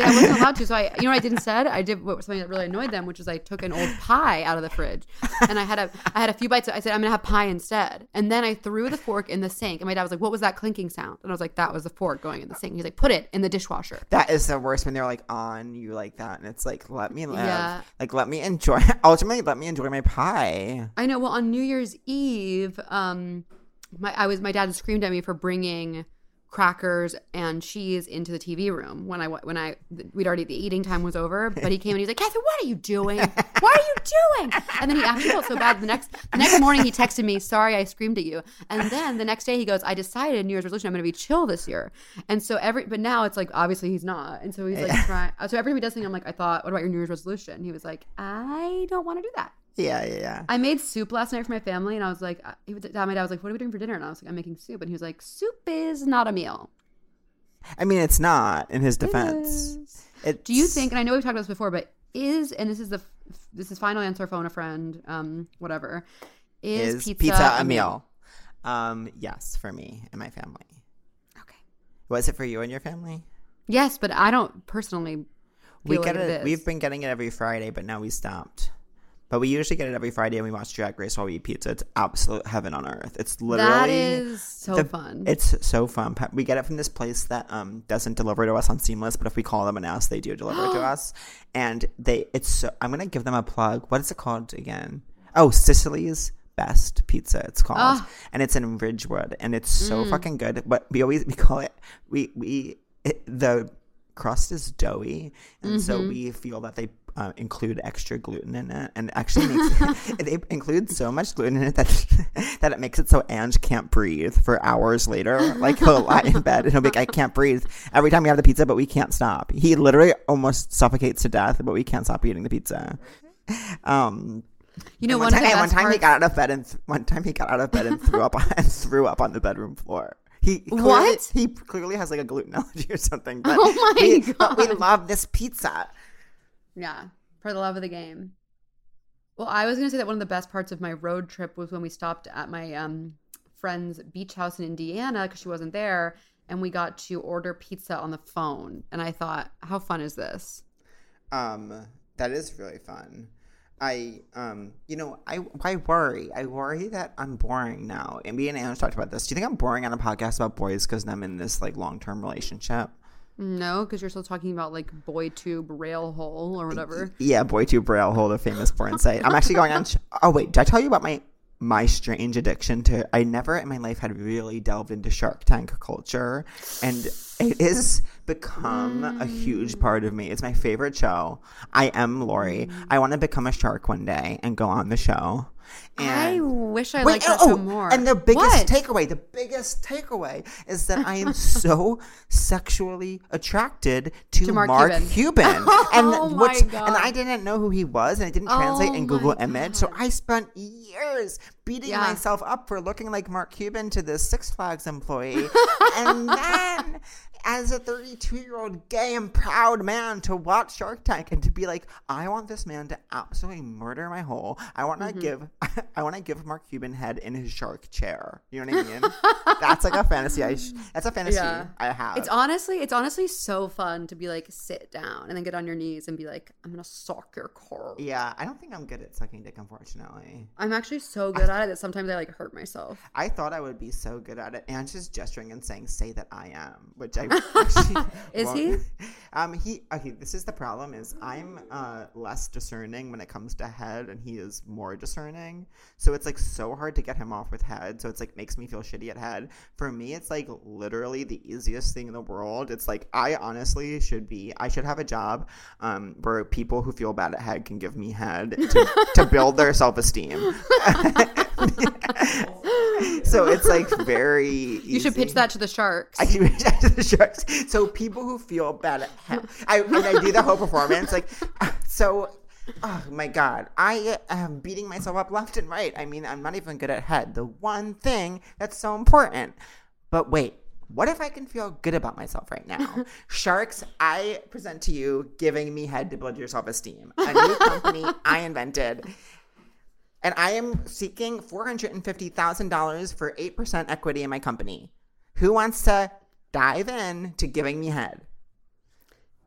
I wasn't allowed to, so I, you know, what I did instead. I did what something that really annoyed them, which was I took an old pie out of the fridge, and I had a, I had a few bites. I said I'm gonna have pie instead, and then I threw the fork in the sink. And my dad was like, "What was that clinking sound?" And I was like, "That was the fork going in the sink." He's like, "Put it in the dishwasher." That is the worst when they're like on you like that, and it's like, let me live. Yeah. Like, let me enjoy. Ultimately, let me enjoy my pie. I know. Well, on New Year's Eve, um, my I was my dad screamed at me for bringing crackers and cheese into the TV room when I when I we'd already the eating time was over. But he came and he's like, Catherine, what are you doing? What are you doing? And then he actually felt so bad. The next the next morning he texted me, sorry I screamed at you. And then the next day he goes, I decided New Year's resolution I'm going to be chill this year. And so every but now it's like obviously he's not. And so he's like trying. So every time he does something, I'm like, I thought, what about your New Year's resolution? He was like, I don't want to do that. Yeah, yeah, yeah. I made soup last night for my family, and I was like, he my dad was like, "What are we doing for dinner?" And I was like, "I'm making soup," and he was like, "Soup is not a meal." I mean, it's not in his defense. Do you think? And I know we've talked about this before, but is and this is the this is final answer. Phone a friend, um, whatever. Is, is pizza, pizza, a meal? Um, yes, for me and my family. Okay. Was it for you and your family? Yes, but I don't personally. We get like it. it. We've been getting it every Friday, but now we stopped. But we usually get it every Friday, and we watch Drag Race while we eat pizza. It's absolute heaven on earth. It's literally that is so the- fun. It's so fun. We get it from this place that um doesn't deliver to us on Seamless, but if we call them and ask, they do deliver it to us. And they, it's so. I'm gonna give them a plug. What is it called again? Oh, Sicily's Best Pizza. It's called, Ah. and it's in Ridgewood, and it's so Mm. fucking good. But we always we call it we we it, the crust is doughy, and so Mm-hmm. we feel that they. Uh, include extra gluten in it, and actually makes it includes so much gluten in it that that it makes it so Ange can't breathe for hours later. Like he'll lie in bed and he'll be like, "I can't breathe." Every time we have the pizza, but we can't stop. He literally almost suffocates to death, but we can't stop eating the pizza. Um, you know, one, one, time, one time he got out of bed and th- one time he got out of bed and threw up and threw up on the bedroom floor. He clearly, What? He clearly has like a gluten allergy or something. But Oh my we, but we love this pizza. Yeah, for the love of the game. Well, I was going to say that one of the best parts of my road trip was when we stopped at my um, friend's beach house in Indiana because she wasn't there, and we got to order pizza on the phone. And I thought, how fun is this? Um, that is really fun. I um, you know, I I worry. I worry that I'm boring now. And me and Ange talked about this. Do you think I'm boring on a podcast about boys because I'm in this like long term relationship? No, because you're still talking about like boy tube rail hole or whatever. Yeah, BoyTube rail hole, the famous porn site. I'm actually going on. Oh wait, did I tell you about my my strange addiction to? I never in my life had really delved into Shark Tank culture, and it has become a huge part of me. It's my favorite show. I am Lori. I want to become a shark one day and go on the show. I And wish I Wait, liked that oh, more. And the biggest What? takeaway, the biggest takeaway is that I am so sexually attracted to, To Mark Mark, Cuban. Cuban. and Oh my what's- God. and I didn't know who he was and it didn't translate Oh in Google Image. So I spent years beating Yeah. myself up for looking like Mark Cuban to this Six Flags employee. and then as a 32 year old gay and proud man to watch Shark Tank and to be like, I want this man to absolutely murder my whole. I want to Mm-hmm. give, I want to give Mark Cuban head in his shark chair. You know what I mean? that's like a fantasy. I sh- that's a fantasy Yeah. I have. It's honestly, it's honestly so fun to be like sit down and then get on your knees and be like, I'm gonna suck your core. yeah, I don't think I'm good at sucking dick, unfortunately. I'm actually so good at it that sometimes I like hurt myself. I thought I would be so good at it, and just gesturing and saying "say that I am," which I Is he? Um, he okay. This is the problem: is I'm uh less discerning when it comes to head, and he is more discerning. So it's like so hard to get him off with head. So it's like makes me feel shitty at head. For me, it's like literally the easiest thing in the world. It's like I honestly should be. I should have a job um where people who feel bad at head can give me head to, to build their self esteem. so it's like very. You should pitch that to the sharks. I can reach out to the sharks. So people who feel bad at head, I and I do the whole performance like so. Oh my god, I am beating myself up left and right. I mean, I'm not even good at head. The one thing that's so important. But wait, what if I can feel good about myself right now? Sharks, I present to you giving me head to build your self esteem. A new company I invented. And I am seeking $450,000 for 8% equity in my company. Who wants to dive in to giving me head?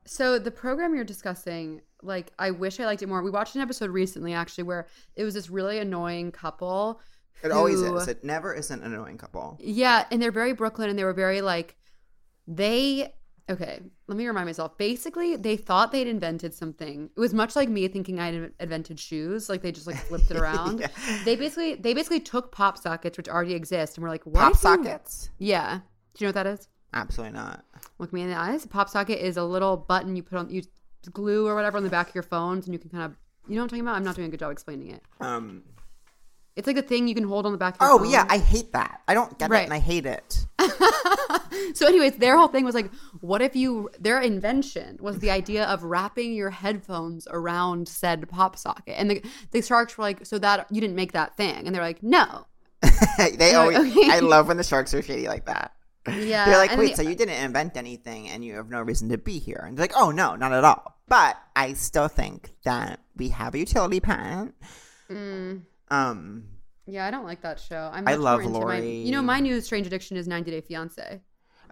So the program you're discussing, like I wish I liked it more. We watched an episode recently actually where it was this really annoying couple. It always is. It never is an annoying couple. Yeah, and they're very Brooklyn and they were very like they okay, let me remind myself. Basically, they thought they'd invented something. It was much like me thinking I'd invented shoes. Like they just like flipped it around. Yeah. They basically they basically took pop sockets which already exist and were like, what Pop sockets? Yeah. Do you know what that is? Absolutely not. Look me in the eyes. A pop socket is a little button you put on you glue or whatever on the back of your phones, and you can kind of you know what I'm talking about. I'm not doing a good job explaining it. Um. It's like a thing you can hold on the back. of your Oh yeah. I hate that. I don't get Right. it, and I hate it. So, anyways, their whole thing was like, what if you? Their invention was the idea of wrapping your headphones around said pop socket, and the the sharks were like, so that you didn't make that thing, and they're like, no, they always. okay. I love when the sharks are shady like that. yeah. They're like, wait, the- so you didn't invent anything, and you have no reason to be here. And they're like, oh no, not at all. But I still think that we have a utility patent. Mm, Um. yeah, I don't like that show. I'm I love into my, Lori. You know, my new strange addiction is 90 Day Fiance.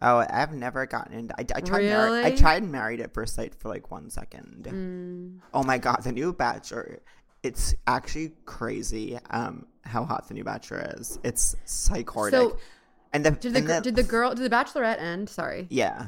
Oh, I've never gotten into. I, I tried. Mar- I Really? tried married at first sight for like one second. Mm. Oh my god, the new Bachelor. It's actually crazy. Um, how hot the new Bachelor is. It's psychotic. So, and the Did the, and gir- did the girl did the Bachelorette end? Sorry, yeah.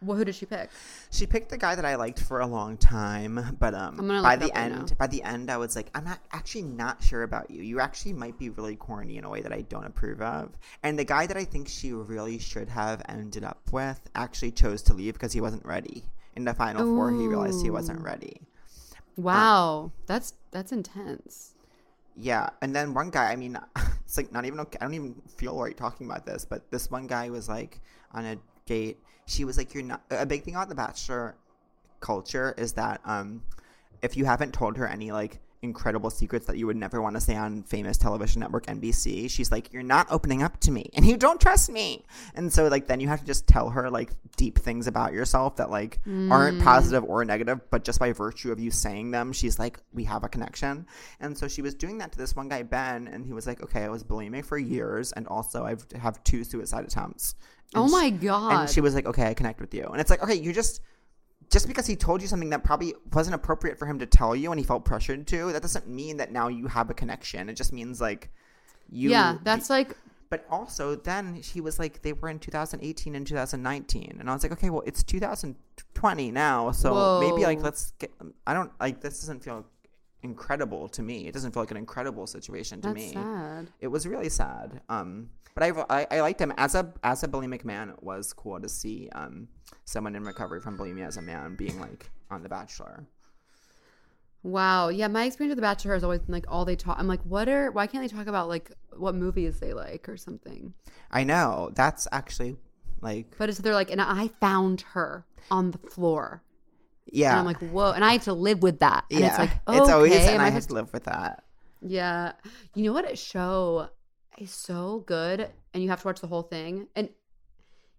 Well, who did she pick? She picked the guy that I liked for a long time, but um, by the end, by the end, I was like, I'm not actually not sure about you. You actually might be really corny in a way that I don't approve of. And the guy that I think she really should have ended up with actually chose to leave because he wasn't ready. In the final four, he realized he wasn't ready. Wow, that's that's intense. Yeah, and then one guy, I mean, it's like not even okay. I don't even feel right talking about this, but this one guy was like on a date. She was like, "You're not." A big thing about the Bachelor culture is that um, if you haven't told her any like incredible secrets that you would never want to say on famous television network NBC, she's like, "You're not opening up to me, and you don't trust me." And so like then you have to just tell her like deep things about yourself that like aren't mm. positive or negative, but just by virtue of you saying them, she's like, "We have a connection." And so she was doing that to this one guy Ben, and he was like, "Okay, I was bulimic for years, and also I've have two suicide attempts." Oh and Oh my god! and she was like, "Okay, I connect with you." And it's like, "Okay, you just just because he told you something that probably wasn't appropriate for him to tell you and he felt pressured to, that doesn't mean that now you have a connection. It just means like you yeah, that's like but also then she was like they were in 2018 and 2019 and I was like, "Okay, well, it's 2020 now, so maybe like let's get I don't like this doesn't feel incredible to me. It doesn't feel like an incredible situation to that's me sad. it was really sad. Um, but I, I I liked him as a as a bulimic man. It was cool to see um someone in recovery from bulimia as a man being like on The Bachelor. Wow. Yeah, my experience with The Bachelor has always been like all they talk. I'm like, what are? Why can't they talk about like what movies they like or something? I know that's actually like But it's they're like, and I found her on the floor, yeah, and I'm like, whoa, and I had to live with that. And yeah. it's like, okay, it's always and I I have to live with that. Yeah. You know what a show is so good and you have to watch the whole thing and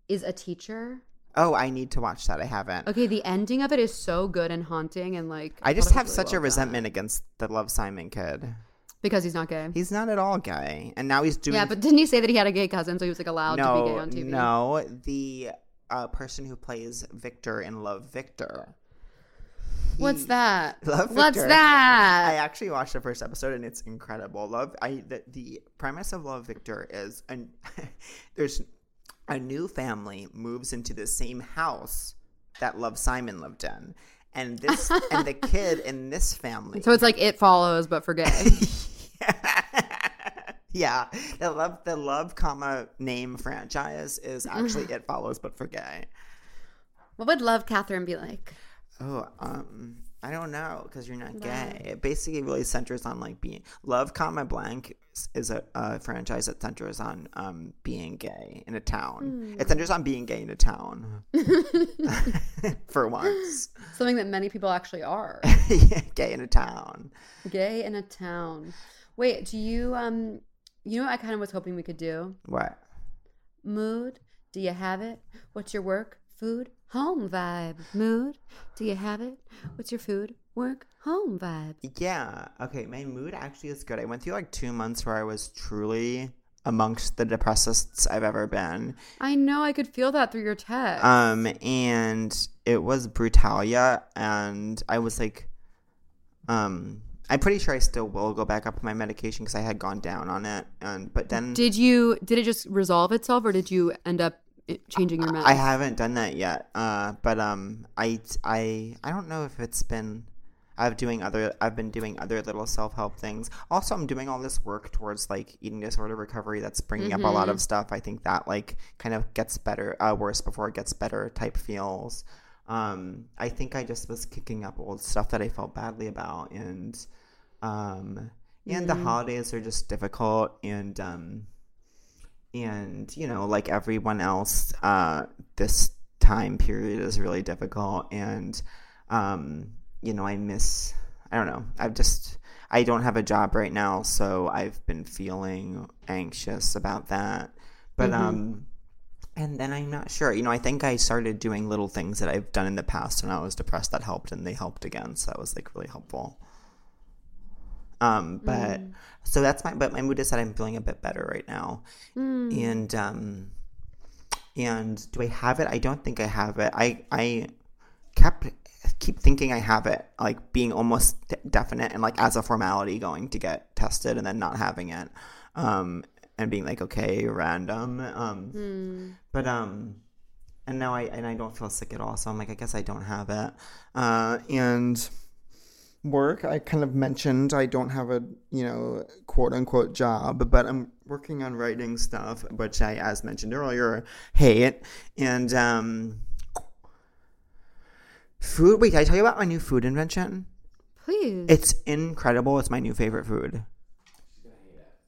is a teacher. Oh, I need to watch that. I haven't. Okay, the ending of it is so good and haunting and like I just have really such well a done. resentment against the Love Simon kid. because he's not gay. He's not at all gay, and now he's doing. yeah, but didn't he say that he had a gay cousin so he was like allowed to be gay on TV? no, the uh, person who plays Victor in Love Victor. What's that? Love What's Victor. I actually watched the first episode and it's incredible. Love I the, the premise of Love Victor is an there's a new family moves into the same house that Love Simon lived in. And this and the kid in this family so it's like it follows but for gay. yeah, the love the love comma name franchise is actually it follows but for gay. what would love Catherine be like? Oh, um, I don't know because you're not gay. It basically really centers on like being love, comma blank is- is a, a franchise that centers on um being gay in a town. It centers on being gay in a town for once. Something that many people actually are. gay in a town. gay in a town. Wait, do you um you know what I kind of was hoping we could do? What? Mood, do you have it? What's your work? Food, home vibe. Mood, do you have it? What's your food? Work, home vibe. Yeah. Okay. My mood actually is good. I went through like two months where I was truly amongst the depressists I've ever been. I know I could feel that through your text. Um, and it was Brutalia, and I was like, um, I'm pretty sure I still will go back up on my medication because I had gone down on it, and but then did you did it just resolve itself or did you end up changing your meds? I haven't done that yet. Uh, but um, I I I don't know if it's been. I've doing other I've been doing other little self-help things. Also, I'm doing all this work towards like eating disorder recovery that's bringing up a lot of stuff. I think that like kind of gets better uh, worse before it gets better type feels. Um, I think I just was kicking up old stuff that I felt badly about and um and the holidays are just difficult and um and you know like everyone else uh this time period is really difficult and um you know i miss i don't know i've just i don't have a job right now so i've been feeling anxious about that. But um and then i'm not sure you know i think i started doing little things that i've done in the past when i was depressed that helped and they helped again so that was like really helpful um, but so that's my but my mood is that I'm feeling a bit better right now. And um and do I have it? I don't think I have it. I I kept keep thinking I have it, like being almost definite and like as a formality going to get tested and then not having it. Um and being like, okay, random. Um but um and now I and I don't feel sick at all, so I'm like, I guess I don't have it. Uh and work. I kind of mentioned i don't have a you know quote unquote job but i'm working on writing stuff which i as mentioned earlier hate. And um food wait did i tell you about my new food invention? Please. it's incredible. It's my new favorite food.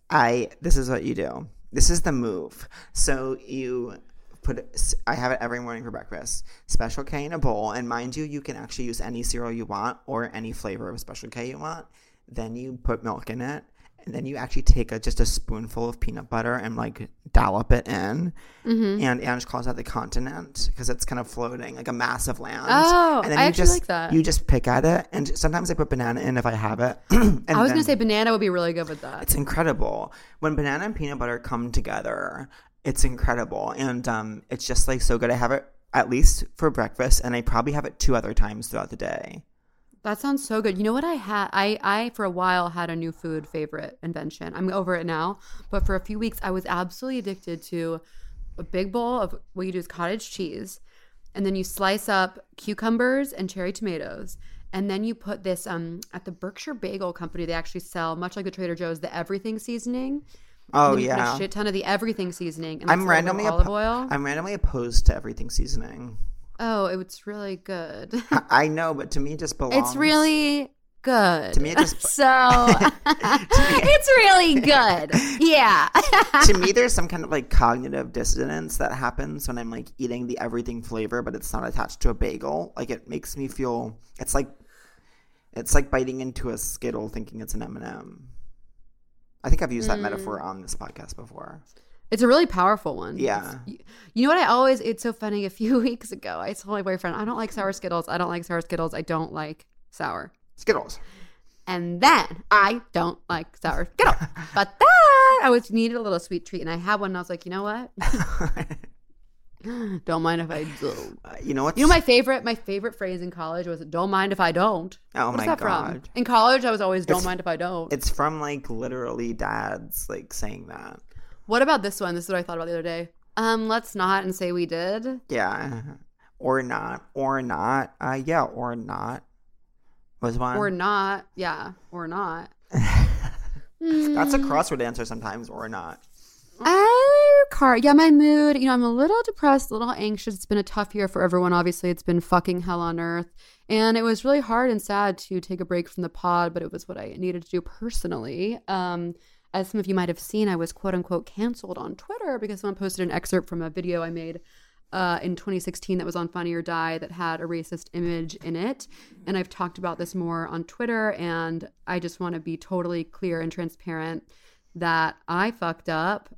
I this is what you do. This is the move. So you put i have it every morning for breakfast special k in a bowl and mind you you can actually use any cereal you want or any flavor of special k you want then you put milk in it and then you actually take a, just a spoonful of peanut butter and like dollop it in Mm-hmm. and Ange calls that the continent because it's kind of floating like a massive land Oh, and then I you actually just like that. you just pick at it and sometimes i put banana in if i have it and I was then- gonna say banana would be really good with that. it's incredible when banana and peanut butter come together. It's incredible, and um, it's just like so good. I have it at least for breakfast, and I probably have it two other times throughout the day. That sounds so good. You know what I had? I I for a while had a new food favorite invention. I'm over it now, but for a few weeks I was absolutely addicted to a big bowl of what you do is cottage cheese, and then you slice up cucumbers and cherry tomatoes, and then you put this um at the Berkshire Bagel Company. They actually sell much like the Trader Joe's the everything seasoning. Oh And yeah, a shit ton of the everything seasoning. And I'm it's a little bit of randomly olive oil. I'm randomly opposed to everything seasoning. oh, it was really good. I, know, but to me, it just belongs. It's really good. To me, it just- so it's really good. Yeah. to me, there's some kind of like cognitive dissonance that happens when I'm like eating the everything flavor, but it's not attached to a bagel. Like it makes me feel it's like it's like biting into a Skittle thinking it's an M&M. I think I've used that metaphor mm. on this podcast before. It's a really powerful one. Yeah. It's- you know what I always it's so funny a few weeks ago I told my boyfriend I don't like sour Skittles. I don't like sour Skittles. I don't like sour. Skittles. And then I don't like sour Skittles. but then I was needed a little sweet treat and I had one and I was like, "You know what? don't mind if I do." Uh, you know what? You know my favorite my favorite phrase in college was "Don't mind if I don't." Oh my that from? God. In college, I was always "Don't It's- mind if I don't." It's from like literally dads like saying that. What about this one? This is what I thought about the other day. Um, let's not and say we did. Yeah. Or not. Or not. Uh yeah, or not. Was one. Or not. Yeah, or not. That's a crossword answer sometimes, or not. Oh, car. Yeah, my mood. You know, I'm a little depressed, a little anxious. It's been a tough year for everyone. Obviously, it's been fucking hell on earth. And it was really hard and sad to take a break from the pod, but it was what I needed to do personally. Um, as some of you might have seen, I was quote unquote canceled on Twitter because someone posted an excerpt from a video I made uh, in 2016 that was on Funny or Die that had a racist image in it. And I've talked about this more on Twitter, and I just want to be totally clear and transparent that I fucked up.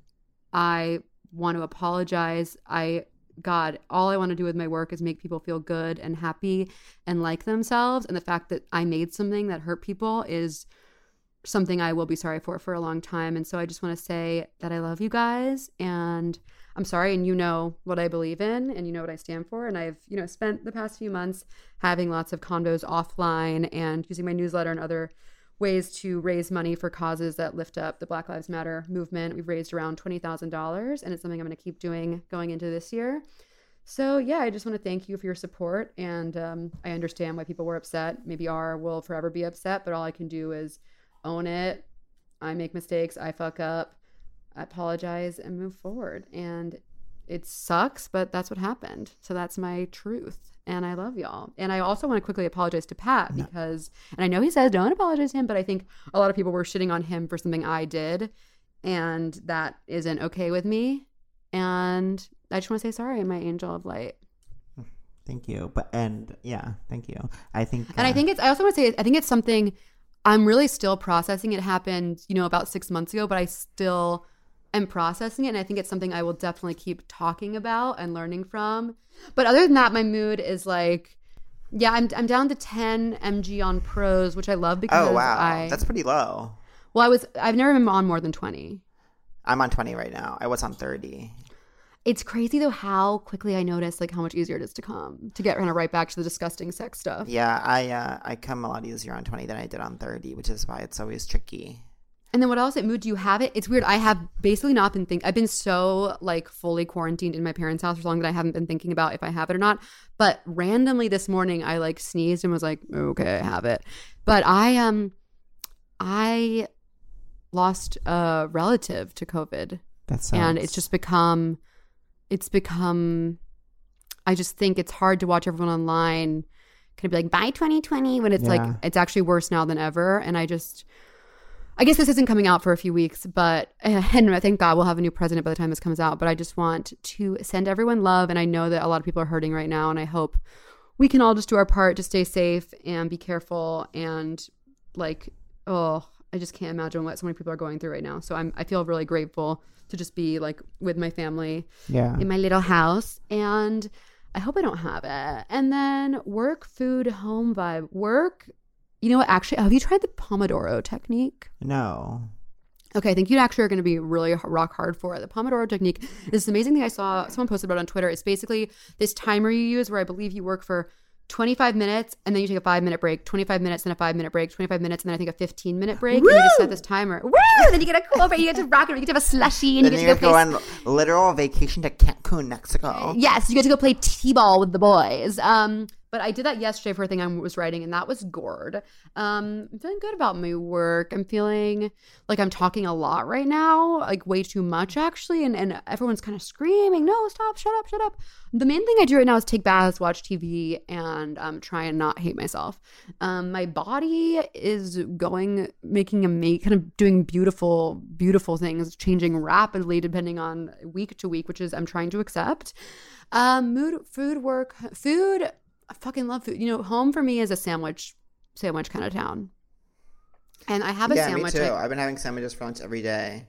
I want to apologize. I, God, all I want to do with my work is make people feel good and happy and like themselves. And the fact that I made something that hurt people is something I will be sorry for for a long time. And so I just want to say that I love you guys and I'm sorry. And you know what I believe in and you know what I stand for. And I've, you know, spent the past few months having lots of condos offline and using my newsletter and other ways to raise money for causes that lift up the Black Lives Matter movement. We've raised around $20,000 and it's something I'm going to keep doing going into this year. So yeah, I just want to thank you for your support, and um, I understand why people were upset. Maybe are will forever be upset, but all I can do is own it. I make mistakes. I fuck up. I apologize and move forward. And it sucks, but that's what happened. So that's my truth. And I love y'all. And I also want to quickly apologize to Pat because, and I know he says don't apologize to him, but I think a lot of people were shitting on him for something I did. And that isn't okay with me. And I just want to say sorry, my angel of light. Thank you. But and yeah, thank you. I think And I uh, think it's, I also want to say, I think it's something I'm really still processing. It happened, you know, about six months ago, but I still am processing it. And I think it's something I will definitely keep talking about and learning from. But other than that, my mood is like, yeah, I'm, I'm down to 10 mg on pros, which I love because Oh wow, I, that's pretty low. well, I was, I've never been on more than 20. I'm on 20 right now. I was on 30. It's crazy though how quickly I noticed like how much easier it is to come to get kind of right back to the disgusting sex stuff. Yeah, I uh, I come a lot easier on 20 than I did on 30, which is why it's always tricky. And then what else at mood do you have it? It's weird. I have basically not been thinking. I've been so like fully quarantined in my parents' house for so long that I haven't been thinking about if I have it or not. But randomly this morning, I like sneezed and was like, okay, I have it. But I um, I lost a relative to COVID, That's and it's just become, it's become. I just think it's hard to watch everyone online kind of be like bye 2020 when it's like it's actually worse now than ever and i just i guess this isn't coming out for a few weeks but and thank god we'll have a new president by the time this comes out but i just want to send everyone love and i know that a lot of people are hurting right now and i hope we can all just do our part to stay safe and be careful and like oh i just can't imagine what so many people are going through right now so i'm i feel really grateful to just be like with my family yeah. in my little house and I hope I don't have it. And then work, food, home vibe. Work, you know what? Actually, have you tried the Pomodoro technique? No. Okay, I think you actually are going to be really rock hard for it. The Pomodoro technique is this amazing thing I saw someone posted about on Twitter. It's basically this timer you use where I believe you work for 25 minutes and then you take a five minute break, 25 minutes, and a five minute break, 25 minutes, and then I think a 15 minute break. And you just set this timer. Woo! Then you get a cool break. You get to rock it. You get to have a slushy and Then you you get to go go on literal vacation to Cancun, Mexico. Yes, you get to go play t-ball with the boys. Um, but I did that yesterday for a thing I was writing, and that was gourd. Um, I'm feeling good about my work. I'm feeling like I'm talking a lot right now, like way too much actually, and and everyone's kind of screaming, "No, stop! Shut up! Shut up!" The main thing I do right now is take baths, watch TV, and um, try and not hate myself. Um, my body is going, making a make, kind of doing beautiful, beautiful things, changing rapidly depending on week to week, which is I'm trying to accept. Um, mood, food, work, food. I fucking love food. You know, home for me is a sandwich, sandwich kind of town. And I have a yeah, sandwich. me too. I- I've been having sandwiches for lunch every day.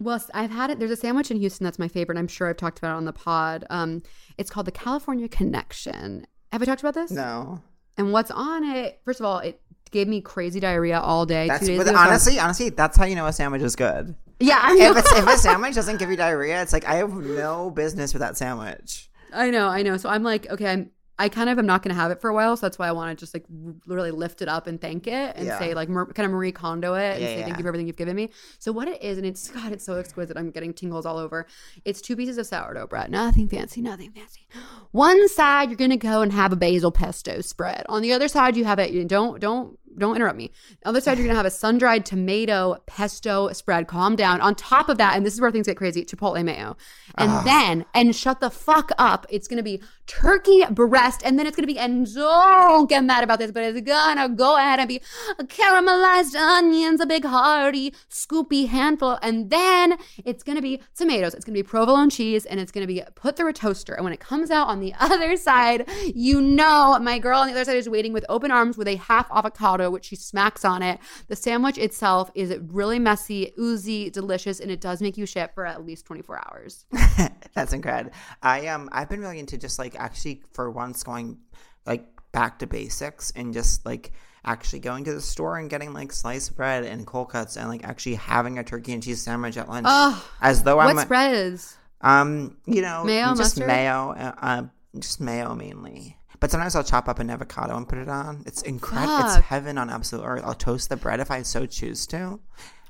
well, I've had it. There's a sandwich in Houston that's my favorite. I'm sure I've talked about it on the pod. Um, it's called the California Connection. Have I talked about this? No. And what's on it? First of all, it gave me crazy diarrhea all day. That's two days but ago, so I was- honestly, honestly, that's how you know a sandwich is good. yeah. If if a sandwich doesn't give you diarrhea, it's like I have no business with that sandwich. I know, I know. So I'm like, okay, I'm. I kind of am not going to have it for a while, so that's why I want to just like r- really lift it up and thank it and Yeah. say like kind of Marie Kondo it and Yeah, say yeah. thank you for everything you've given me. So what it is, and it's God, it's so exquisite. I'm getting tingles all over. It's two pieces of sourdough bread, nothing fancy, nothing fancy. One side you're gonna go and have a basil pesto spread. On the other side you have it. You don't don't don't interrupt me. On the other side you're gonna have a sun dried tomato pesto spread. Calm down. On top of that, and this is where things get crazy. Chipotle mayo, and ah. then and shut the fuck up. It's gonna be turkey breast, and then it's gonna be and don't get mad about this, but it's gonna go ahead and be caramelized onions, a big hearty scoopy handful, and then it's gonna be tomatoes. It's gonna be provolone cheese, and it's gonna be put through a toaster. And when it comes out on the other side, you know my girl on the other side is waiting with open arms with a half avocado, which she smacks on it. The sandwich itself is really messy, oozy, delicious, and it does make you shit for at least 24 hours. That's incredible. I um I've been really into just like actually for once going like back to basics and just like actually going to the store and getting like sliced bread and cold cuts and like actually having a turkey and cheese sandwich at lunch Ugh. as though I'm a- spread is? um you know Mayo, just mustard? mayo uh, uh, just mayo mainly. But sometimes I'll chop up an avocado and put it on. It's incredible. It's heaven on absolute earth. I'll toast the bread if I so choose to.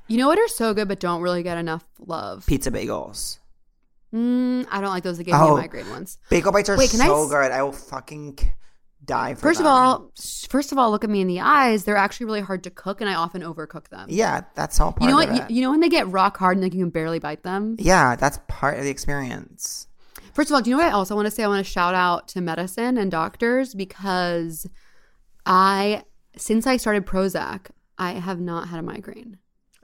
You know what are so good but don't really get enough love? Pizza bagels. Mm, I don't like those that gave me Oh. a migraine ones. Bagel bites are Wait, can I so s- good. I will fucking die for First of all, first of all, look at me in the eyes. They're actually really hard to cook, and I often overcook them. yeah, that's all part you know of what? it. You, you know when they get rock hard and like you can barely bite them. yeah, that's part of the experience. First of all, do you know what I also want to say? I want to shout out to medicine and doctors because I, since I started Prozac, I have not had a migraine.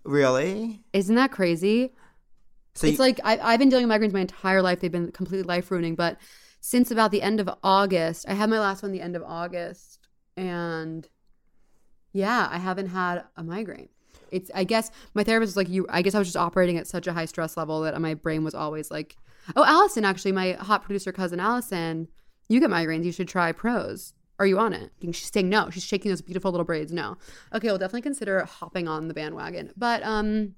Really? Isn't that crazy? So it's you- like I, I've been dealing with migraines my entire life. They've been completely life ruining. But since about the end of August, I had my last one the end of August, and yeah, I haven't had a migraine. It's I guess my therapist was like you. I guess I was just operating at such a high stress level that my brain was always like, oh, Allison, actually, my hot producer cousin Allison, you get migraines. You should try Pros. Are you on it? And she's saying no. She's shaking those beautiful little braids. No. Okay, we'll definitely consider hopping on the bandwagon. But um,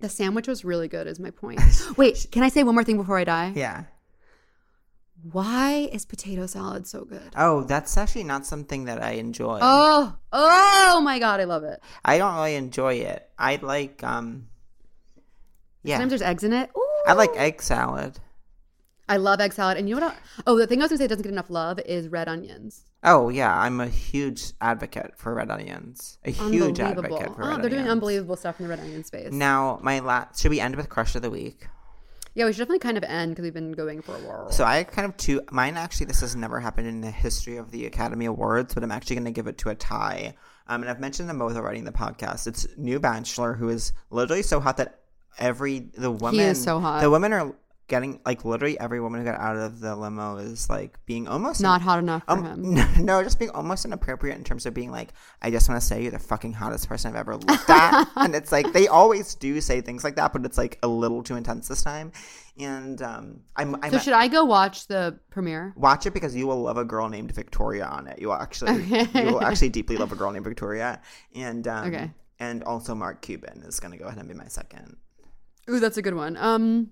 the sandwich was really good. Is my point. Wait, can I say one more thing before I die? yeah. Why is potato salad so good? Oh, that's actually not something that I enjoy. Oh, oh my god, I love it. I don't really enjoy it. I like um Yeah. Sometimes there's eggs in it. Ooh. I like egg salad. I love egg salad. And you know what? I- oh, the thing I was gonna say doesn't get enough love is red onions. Oh yeah, I'm a huge advocate for red onions. A huge advocate for oh, red they're doing unbelievable stuff in the red onion space. Now, my last should we end with crush of the week? Yeah, we should definitely kind of end because we've been going for a while. So I kind of two. Mine actually, this has never happened in the history of the Academy Awards, but I'm actually going to give it to a tie. Um, and I've mentioned them both already in the podcast. It's New Bachelor, who is literally so hot that every the women so hot. The women are getting like literally every woman who got out of the limo is like being almost Not hot enough for Um, him. no, no, just being almost inappropriate in terms of being like, I just want to say you're the fucking hottest person I've ever looked at. and it's like, they always do say things like that, but it's like a little too intense this time. And um, I'm, I'm So should I go watch the premiere? watch it because you will love a girl named Victoria on it. You will actually, you will actually deeply love a girl named Victoria. And, um, Okay. and also Mark Cuban is going to go ahead and be my second. Ooh, that's a good one. Um,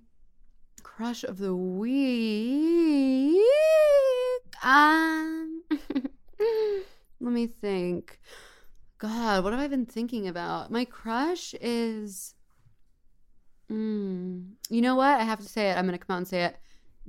crush of the week. Um, let me think. God, what have I been thinking about? My crush is. Mm, you know what? I have to say it. I'm to come out and say it.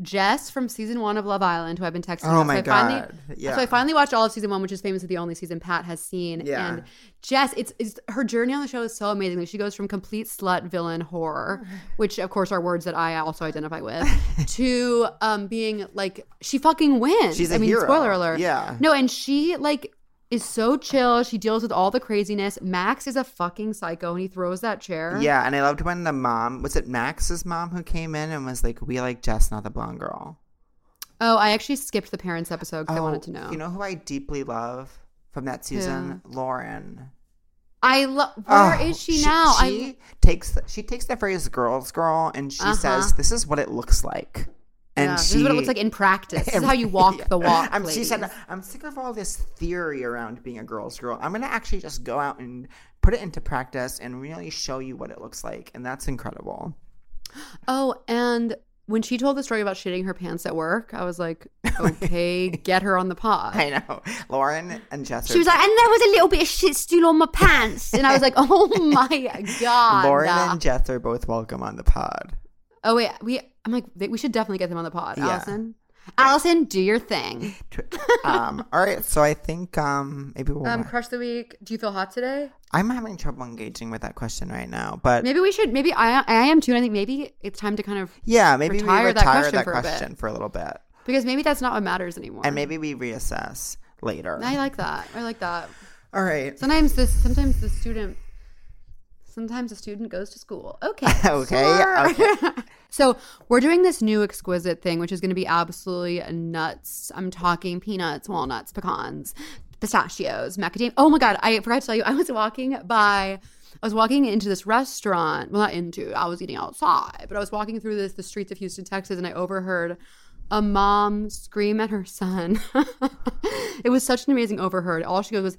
Jess from season one of Love Island, who I've been texting. Oh about. my so I finally, God. Yeah. So I finally watched all of season one, which is famously the only season Pat has seen. Yeah. And Jess, it's, it's her journey on the show is so amazing. Like, she goes from complete slut villain horror, which of course are words that I also identify with, to um being like she fucking wins. She's a I mean, hero. spoiler alert. Yeah. No, and she like is so chill. She deals with all the craziness. Max is a fucking psycho, and he throws that chair. Yeah, and I loved when the mom was it Max's mom who came in and was like, "We like Jess, not the blonde girl." Oh, I actually skipped the parents episode because I wanted to know. Oh, You know who I deeply love from that season? Lauren. I love. Where Oh, is she, now? She I takes the, she takes the phrase "girls, girl" and she Uh-huh. says, "This is what it looks like." And yeah, she, this is what it looks like in practice. This is how you walk Yeah. the walk. I'm, she said, "I'm sick of all this theory around being a girl's girl. I'm gonna actually just go out and put it into practice and really show you what it looks like." And that's incredible. Oh, and when she told the story about shitting her pants at work, I was like, okay, get her on the pod. I know, Lauren and Jess. She was like, and there was a little bit of shit stool on my pants. And I was like, oh my God. Lauren and Jess are both welcome on the pod. Oh, wait. We, I'm like, we should definitely get them on the pod. Yeah. Allison. Allison, do your thing. um, all right, so I think um, maybe we'll. Um, crush the week. Do you feel hot today? I'm having trouble engaging with that question right now, but Maybe we should. Maybe I, I am too. And I think maybe it's time to kind of yeah, maybe retire we that question that for a question for a little bit, because maybe that's not what matters anymore. and maybe we reassess later. I like that. I like that. all right, Sometimes this. Sometimes the student. Sometimes a student goes to school. Okay. Okay, okay. so we're doing this new exquisite thing, which is going to be absolutely nuts. I'm talking peanuts, walnuts, pecans, pistachios, macadamia. Oh my god! I forgot to tell you. I was walking by. I was walking into this restaurant. Well, not into. I was eating outside, but I was walking through this the streets of Houston, Texas, and I overheard a mom scream at her son. it was such an amazing overheard. All she goes was,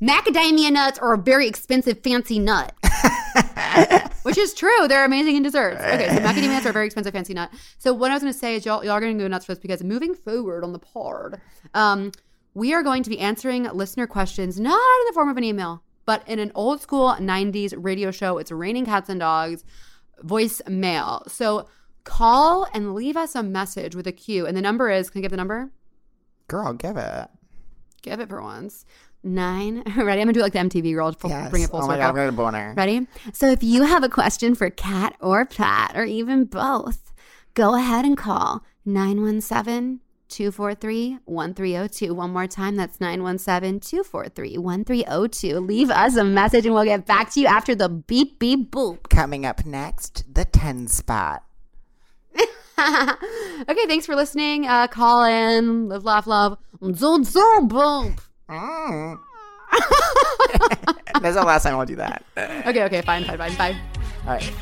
"Macadamia nuts are a very expensive, fancy nut." Which is true. They're amazing in desserts. Okay, so macadamia nuts are a very expensive, fancy nut. So what I was going to say is y'all, y'all are going to go nuts for this because moving forward on the pod, um, we are going to be answering listener questions, not in the form of an email, but in an old school 90s radio show. It's Raining Cats and Dogs voicemail. So call and leave us a message with a cue. And the number is, can I give the number? Girl, give it. Give it for once. Nine. Ready? I'm gonna do like the MTV roll. Full, Yes. Bring it full circle. oh my god, I'm gonna boner. Ready? So if you have a question for Cat or Pat or even both, go ahead and call 917 243 1302. One more time, that's 917 243 1302. Leave us a message and we'll get back to you after the beep beep boop. Coming up next, the 10 spot. okay, thanks for listening. Uh, call in, live, laugh, love. Zoom, zoom, boom. Mm. That's the last time I'll do that. Okay, okay, fine, fine, fine, fine. All right.